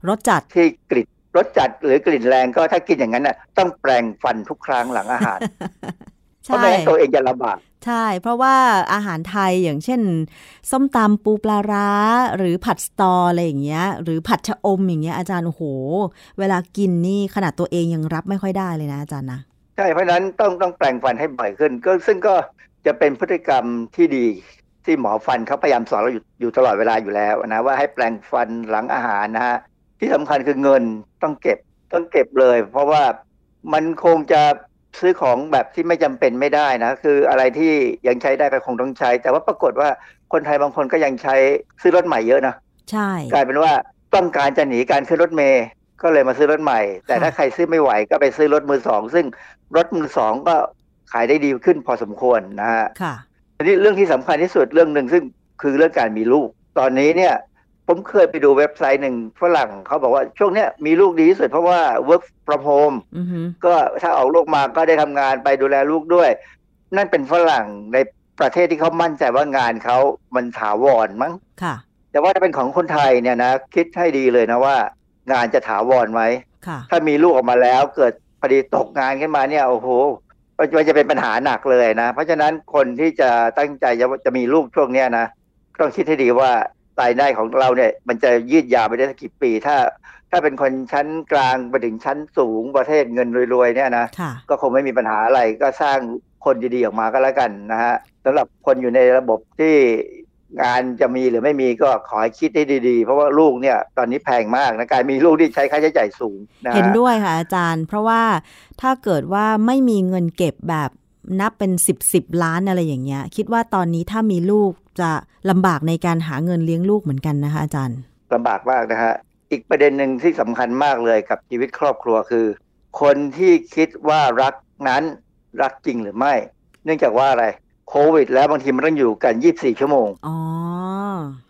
รสจัดที่กลิ่นรสจัดหรือกลิ่นแรงก็ถ้ากินอย่างนั้นน่ะต้องแปรงฟันทุกครั้งหลังอาหารเพราะ ใช่ไม่งั้นตัวเองจะลำบากใช่ เพราะว่าอาหารไทยอย่างเช่น ส้มตำปูปลาร้า หรือผัดสตออะไรอย่างเงี้ย หรือผัดชะอมอย่างเงี้ยอาจารย์โอ้โห เวลากินนี่ขนาดตัวเองยังรับไม่ค่อยได้เลยนะอาจารย์นะใช่เพราะฉะนั้นต้องต้องแปรงฟันให้บ่อยขึ้น ก็ซึ่งก็จะเป็นพฤติกรรมที่ดีที่หมอฟันเขาพยายามสอนเราอยู่อยู่ตลอดเวลาอยู่แล้วนะว่าให้แปรงฟันหลังอาหารนะฮะที่สำคัญคือเงินต้องเก็บต้องเก็บเลย เพราะว่ามันคงจะ ซื้อของแบบที่ไม่จำเป็นไม่ได้นะคืออะไรที่ยังใช้ได้ก็คงต้องใช้ แต่ว่าปรากฏว่าคนไทยบางคนก็ยังใช้ซื้อรถใหม่เยอะนะใช่กลายเป็นว่าต้องการจะหนีการขึ้นรถเมย์ก็เลยมาซื้อรถใหม่ แต่ถ้าใครซื้อไม่ไหวก็ไปซื้อรถมือสองซึ่งรถมือสองก็ขายได้ดีขึ้นพอสมควรนะฮะค่ะทีนี้เรื่องที่สำคัญที่สุดเรื่องหนึ่งซึ่งคือเรื่องการมีลูก ตอนนี้เนี่ย ผมเคยไปดูเว็บไซต์หนึ่งฝรั่งเขาบอกว่าช่วงเนี้ยมีลูกดีที่สุดเพราะว่า work from home อือฮึก็ถ้าออกลูกมาก็ได้ทำงานไปดูแลลูกด้วย นั่นเป็นฝรั่งในประเทศที่เขามั่นใจว่างานเขามันถาวรมั้งค่ะ แต่ว่าถ้าเป็นของคนไทยเนี่ยนะ คิดให้ดีเลยนะว่า งานจะถาวรไหมค่ะถ้ามีลูกออกมาแล้วเกิดพอดีตกงานขึ้นมาเนี่ยโอ้โหมันจะเป็นปัญหาหนักเลยนะ เพราะฉะนั้นคนที่จะตั้งใจจะจะมีลูกช่วงเนี้ยนะต้องคิดให้ดีว่า รายได้ของเราเนี่ยมันจะยืดยาวไปได้สักกี่ปี ถ้า ถ้าเป็นคนชั้นกลางไปถึงชั้นสูงประเทศเงินรวยๆเนี่ยนะค่ะก็คงไม่มีปัญหาอะไรก็สร้างคนดีๆออกมาก็แล้วกันนะฮะสำหรับคนอยู่ในระบบที่งานจะมีหรือไม่มีก็ขอให้คิดให้ดีๆ เพราะว่าลูกเนี่ยตอนนี้แพงมากนะการมีลูกที่ใช้ค่าใช้จ่ายสูงนะฮะเห็นด้วยค่ะอาจารย์ เพราะว่าถ้าเกิดว่าไม่มีเงินเก็บแบบ นับเป็นสิบสิบล้านอะไรอย่างเงี้ย คิดว่าตอนนี้ถ้ามีลูกจะลำบากในการหาเงินเลี้ยงลูกเหมือนกันนะคะอาจารย์ลำบากมากนะฮะอีกประเด็นหนึ่งที่สำคัญมากเลยกับชีวิตครอบครัวคือ คนที่คิดว่ารักนั้นรักจริงหรือไม่ เนื่องจากว่าอะไรโควิด แล้วบางทีมันต้องอยู่กัน 24 ชั่วโมงอ๋อ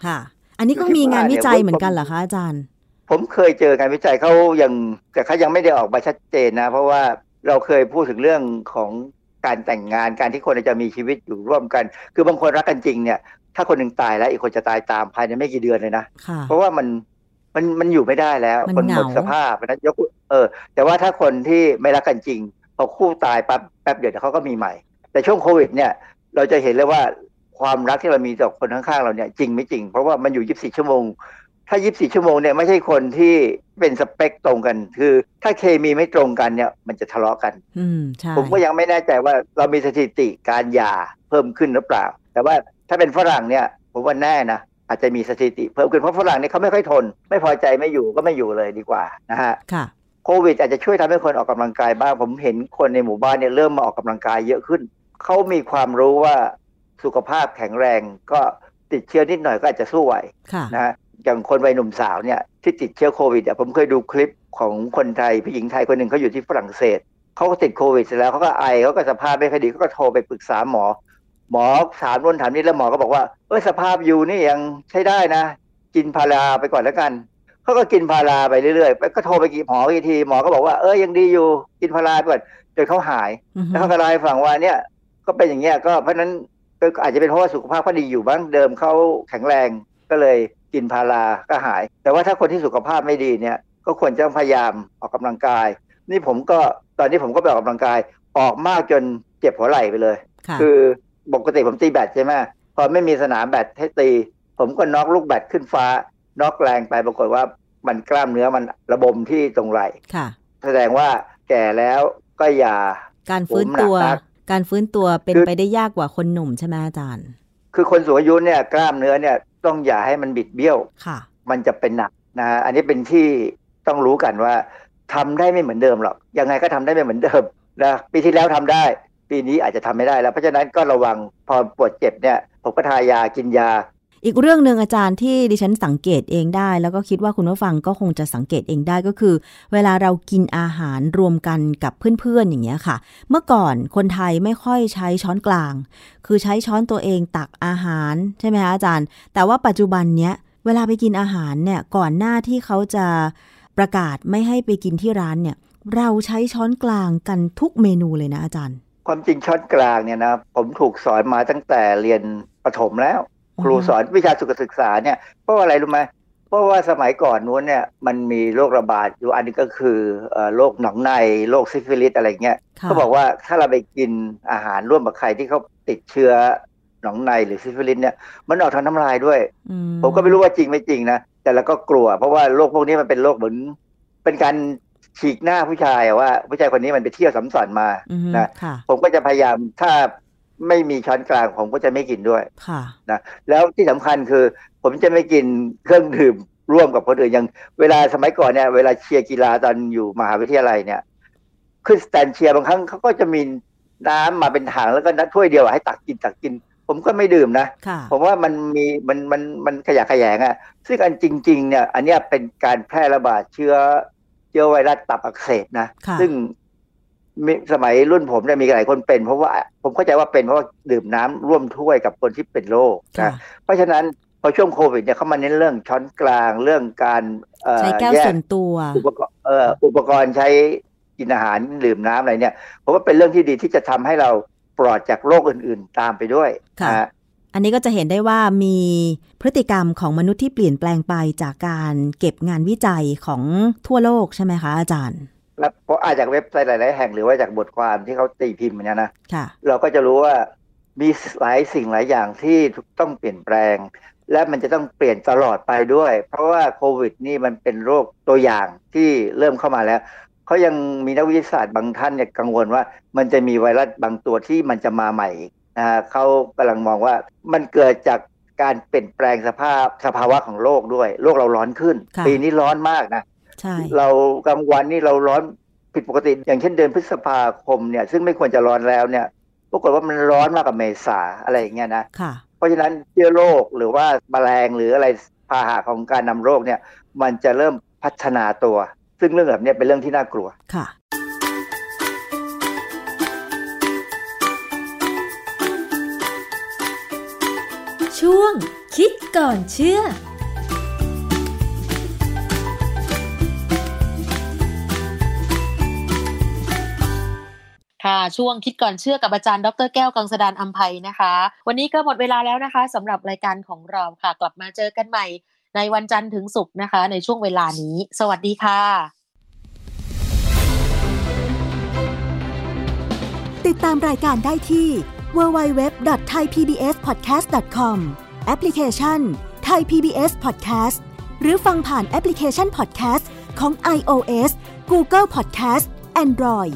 ค่ะ อันนี้ก็มีงานวิจัยเหมือนกันเหรอคะอาจารย์ ผมเคยเจอการวิจัยเขายังแต่เขายังไม่ได้ออกมาชัดเจนนะ เพราะว่าเราเคยพูดถึงเรื่องของ การแต่งงานการที่คนจะมีชีวิตอยู่ร่วมกัน คือบางคนรักกันจริงเนี่ย ถ้าคนหนึ่งตายแล้วอีกคนจะตายตามภายในไม่กี่เดือนเลยนะค่ะเพราะว่ามันมันมันอยู่ไม่ได้แล้วมันคนหมดเหงาสภาพนะยกเออ แต่ว่าถ้าคนที่ไม่รักกันจริงพอคู่ตายปั๊บแป๊บเดียวเดี๋ยวเขาก็มีใหม่ แต่ช่วงโควิด เนี่ย เราจะเห็นเลยว่าคความรักที่เรามีต่อคนข้างๆเราเนี่ยจริงไม่จริง เพราะว่ามันอยู่ 24 ชั่วโมง ถ้า 24 ชั่วโมงเนี่ยไม่ใช่คนที่เป็นสเปคตรงกัน คือ ถ้าเคมีไม่ตรงกันเนี่ยมันจะทะเลาะกัน อืมใช่ผมก็ยังไม่แน่ใจว่าเรามีสถิติการหย่าเพิ่มขึ้นหรือเปล่า แต่ว่าถ้าเป็นฝรั่งเนี่ยผมว่าแน่นะอาจจะมีสถิติเพิ่มขึ้นเพราะฝรั่งเนี่ยเขาไม่ค่อยทน ไม่พอใจไม่อยู่ก็ไม่อยู่เลยดีกว่านะฮะค่ะโควิดอาจจะช่วยทำให้คนออกกำลังกายบ้าง ผมเห็นคนในหมู่บ้านเนี่ยเริ่มมาออกกำลังกายเยอะขึ้น เขามีความรู้ว่าสุขภาพแข็งแรงก็ติดเชื้อนิดหน่อยก็อาจจะสู้ไหวค่ะนะฮะ อย่างคนวัยหนุ่มสาวเนี่ยที่ติดเชื้อโควิดอะผมเคยดูคลิปของคนไทยผู้หญิงไทยคนหนึ่งเขาอยู่ที่ฝรั่งเศสเขาก็ติดโควิดเสร็จแล้วเขาก็ไอเขาก็สภาพไม่ค่อยดีเขาก็โทรไปปรึกษาหมอ หมอถามนู่นถามนี่แล้วหมอก็บอกว่าเออสภาพอยู่นี่ยังใช้ได้นะ กินพาราไปก่อนแล้วกันเขาก็กินพาราไปเรื่อยๆไปก็โทรไปกี่หมอกี่ทีหมอก็บอกว่าเออยังดีอยู่กินพาราไปก่อนจนเขาหายอือฮึแล้วเขาก็เล่าให้ฟังว่าเนี่ยก็เป็นอย่างเงี้ยก็เพราะฉะนั้นก็อาจจะเป็นเพราะว่าสุขภาพเขาดีอยู่บ้างเดิมเขาแข็งแรงก็เลย กินพาราก็หาย แต่ว่าถ้าคนที่สุขภาพไม่ดีเนี่ย ก็ควรจะพยายามออกกำลังกาย นี่ผมก็ตอนนี้ผมก็ไปออกกำลังกายออกมากจนเจ็บหัวไหล่ไปเลยค่ะคือปกติผมตีแบดใช่ไหมพอไม่มีสนามแบดให้ตี ผมก็น็อกลูกแบดขึ้นฟ้าน็อกแรงไปปรากฏว่ามันกล้ามเนื้อมันระบมที่ตรงไหล่ค่ะแสดงว่าแก่แล้วก็อย่า การฟื้นตัวโหมหนักนักการฟื้นตัวเป็นคือไปได้ยากกว่าคนหนุ่มใช่ไหมอาจารย์ คือคนสูงอายุเนี่ยกล้ามเนื้อเนี่ย ต้องอย่าให้มันบิดเบี้ยวค่ะมันจะเป็นหนักนะฮะอันนี้เป็นที่ต้องรู้กันว่าทำได้ไม่เหมือนเดิมหรอกยังไงก็ทำได้ไม่เหมือนเดิมนะปีที่แล้วทำได้ ปีนี้อาจจะทำไม่ได้แล้ว เพราะฉะนั้นก็ระวังพอปวดเจ็บเนี่ยผมก็ทายากินยา อีกเรื่องหนึ่งอาจารย์ที่ดิฉันสังเกตเองได้ แล้วก็คิดว่าคุณผู้ฟังก็คงจะสังเกตเองได้ก็คือ เวลาเรากินอาหารรวมกันกับเพื่อนๆอย่างเงี้ยค่ะ เมื่อก่อนคนไทยไม่ค่อยใช้ช้อนกลาง คือใช้ช้อนตัวเองตักอาหารใช่ไหมคะอาจารย์ แต่ว่าปัจจุบันเนี้ยเวลาไปกินอาหารเนี่ยก่อนหน้าที่เขาจะประกาศไม่ให้ไปกินที่ร้านเนี่ยเราใช้ช้อนกลางกันทุกเมนูเลยนะอาจารย์ ความจริงช้อนกลางเนี่ยนะผมถูกสอนมาตั้งแต่เรียนประถมแล้ว ครูสอนวิชาสุขศึกษาเนี่ยเพราะว่าอะไรรู้ไหมเพราะว่าสมัยก่อนนู้นเนี่ยมันมีโรคระบาดอยู่อันหนึ่งก็คือเอ่อโรคหนองในโรคซิฟิลิสอะไรเงี้ยค่ะเขาบอกว่าถ้าเราไปกินอาหารร่วมกับใครที่เขาติดเชื้อหนองในหรือซิฟิลิสเนี่ยมันออกทางน้ำลายด้วยอืผมก็ไม่รู้ว่าจริงไม่จริงนะ แต่เราก็กลัว เพราะว่าโรคพวกนี้มันเป็นโรคเหมือนเป็นการฉีกหน้าผู้ชายอะว่าผู้ชายคนนี้มันไปเที่ยวสำส่อนมาอือฮึนะค่ะผมก็จะพยายามถ้า ไม่มีช้อนกลางผมก็จะไม่กินด้วยค่ะนะแล้วที่สำคัญคือ ผมจะไม่กินเครื่องดื่มร่วมกับคนอื่นอย่างเวลาสมัยก่อนเนี่ยเวลาเชียร์กีฬาตอนอยู่มหาวิทยาลัยเนี่ยขึ้นสแตนเชียร์บางครั้งเขาก็จะมีน้ำมาเป็นถังแล้วก็นัดถ้วยเดียวอะให้ตักกินตักกิน ผมก็ไม่ดื่มนะค่ะผมว่ามันมีมันมันมันขยะแขยงอะ่ะ ซึ่งอันจริง ๆ เนี่ย อันเนี้ยเป็นการแพร่ระบาดเชื้อเชื้อไวรัสตับอักเสบนะค่ะซึ่ง มีสมัยรุ่นผมเนี่ยมีหลายคนเป็น เพราะว่าผมเข้าใจว่าเป็นเพราะว่าดื่มน้ำร่วมถ้วยกับคนที่เป็นโรคค่ะนะเพราะฉะนั้นพอช่วงโควิดเนี่ยเขามาเน้นเรื่องช้อนกลางเรื่องการเอ่อใช้แก้วยส่วนตัวอุปกรณ์เอ่ออุปกรณ์ใช้กินอาหารดื่มน้ำอะไรเนี่ยผมว่าเป็นเรื่องที่ดีที่จะทำให้เราปลอดจากโรคอื่น ๆ ตามไปด้วยค่ะนะฮะอันนี้ก็จะเห็นได้ว่ามีพฤติกรรมของมนุษย์ที่เปลี่ยนแปลงไปจากการเก็บงานวิจัยของทั่วโลกใช่ไหมคะอาจารย์ แล้วเพราะอาจจากเว็บไซต์หลาย ๆ แห่งหรือว่าจากบทความที่เขาตีพิมพ์เนี่ยนะค่ะเราก็จะรู้ว่ามีหลายสิ่งหลายอย่างที่ต้องเปลี่ยนแปลง และมันจะต้องเปลี่ยนตลอดไปด้วย เพราะว่าโควิดนี่มันเป็นโรคตัวอย่างที่เริ่มเข้ามาแล้วเขายังมีนักวิทยาศาสตร์บางท่านเนี่ยกังวลว่ามันจะมีไวรัสบางตัวที่มันจะมาใหม่อีกนะฮะเขากำลังมองว่ามันเกิดจากการเปลี่ยนแปลงสภาพสภาวะของโลกด้วย โลกเราร้อนขึ้นค่ะปีนี้ร้อนมากนะ ใช่เรากลางวันนี่เราร้อนผิดปกติ อย่างเช่นเดือนพฤษภาคมเนี่ย ซึ่งไม่ควรจะร้อนแล้วเนี่ยปรากฏว่ามันร้อนมากกว่าเมษาอะไรอย่างเงี้ยนะค่ะ เพราะฉะนั้นเชื้อโรคหรือว่าแมลงหรืออะไรพาหะของการนำโรคเนี่ย มันจะเริ่มพัฒนาตัว ซึ่งเรื่องแบบเนี้ยเป็นเรื่องที่น่ากลัวค่ะช่วงคิดก่อนเชื่อ ค่ะ ช่วงคิดก่อนเชื่อกับอาจารย์ดรแก้วกังสดานอัมภัยนะคะ วันนี้ก็หมดเวลาแล้วนะคะสำหรับรายการของเราค่ะ กลับมาเจอกันใหม่ในวันจันทร์ถึงศุกร์นะคะ ในช่วงเวลานี้ สวัสดีค่ะ ติดตามรายการได้ที่ www.thaipbspodcast.com แอปพลิเคชัน Thai PBS Podcast หรือฟังผ่านแอปพลิเคชัน Podcast ของ iOS Google Podcast Android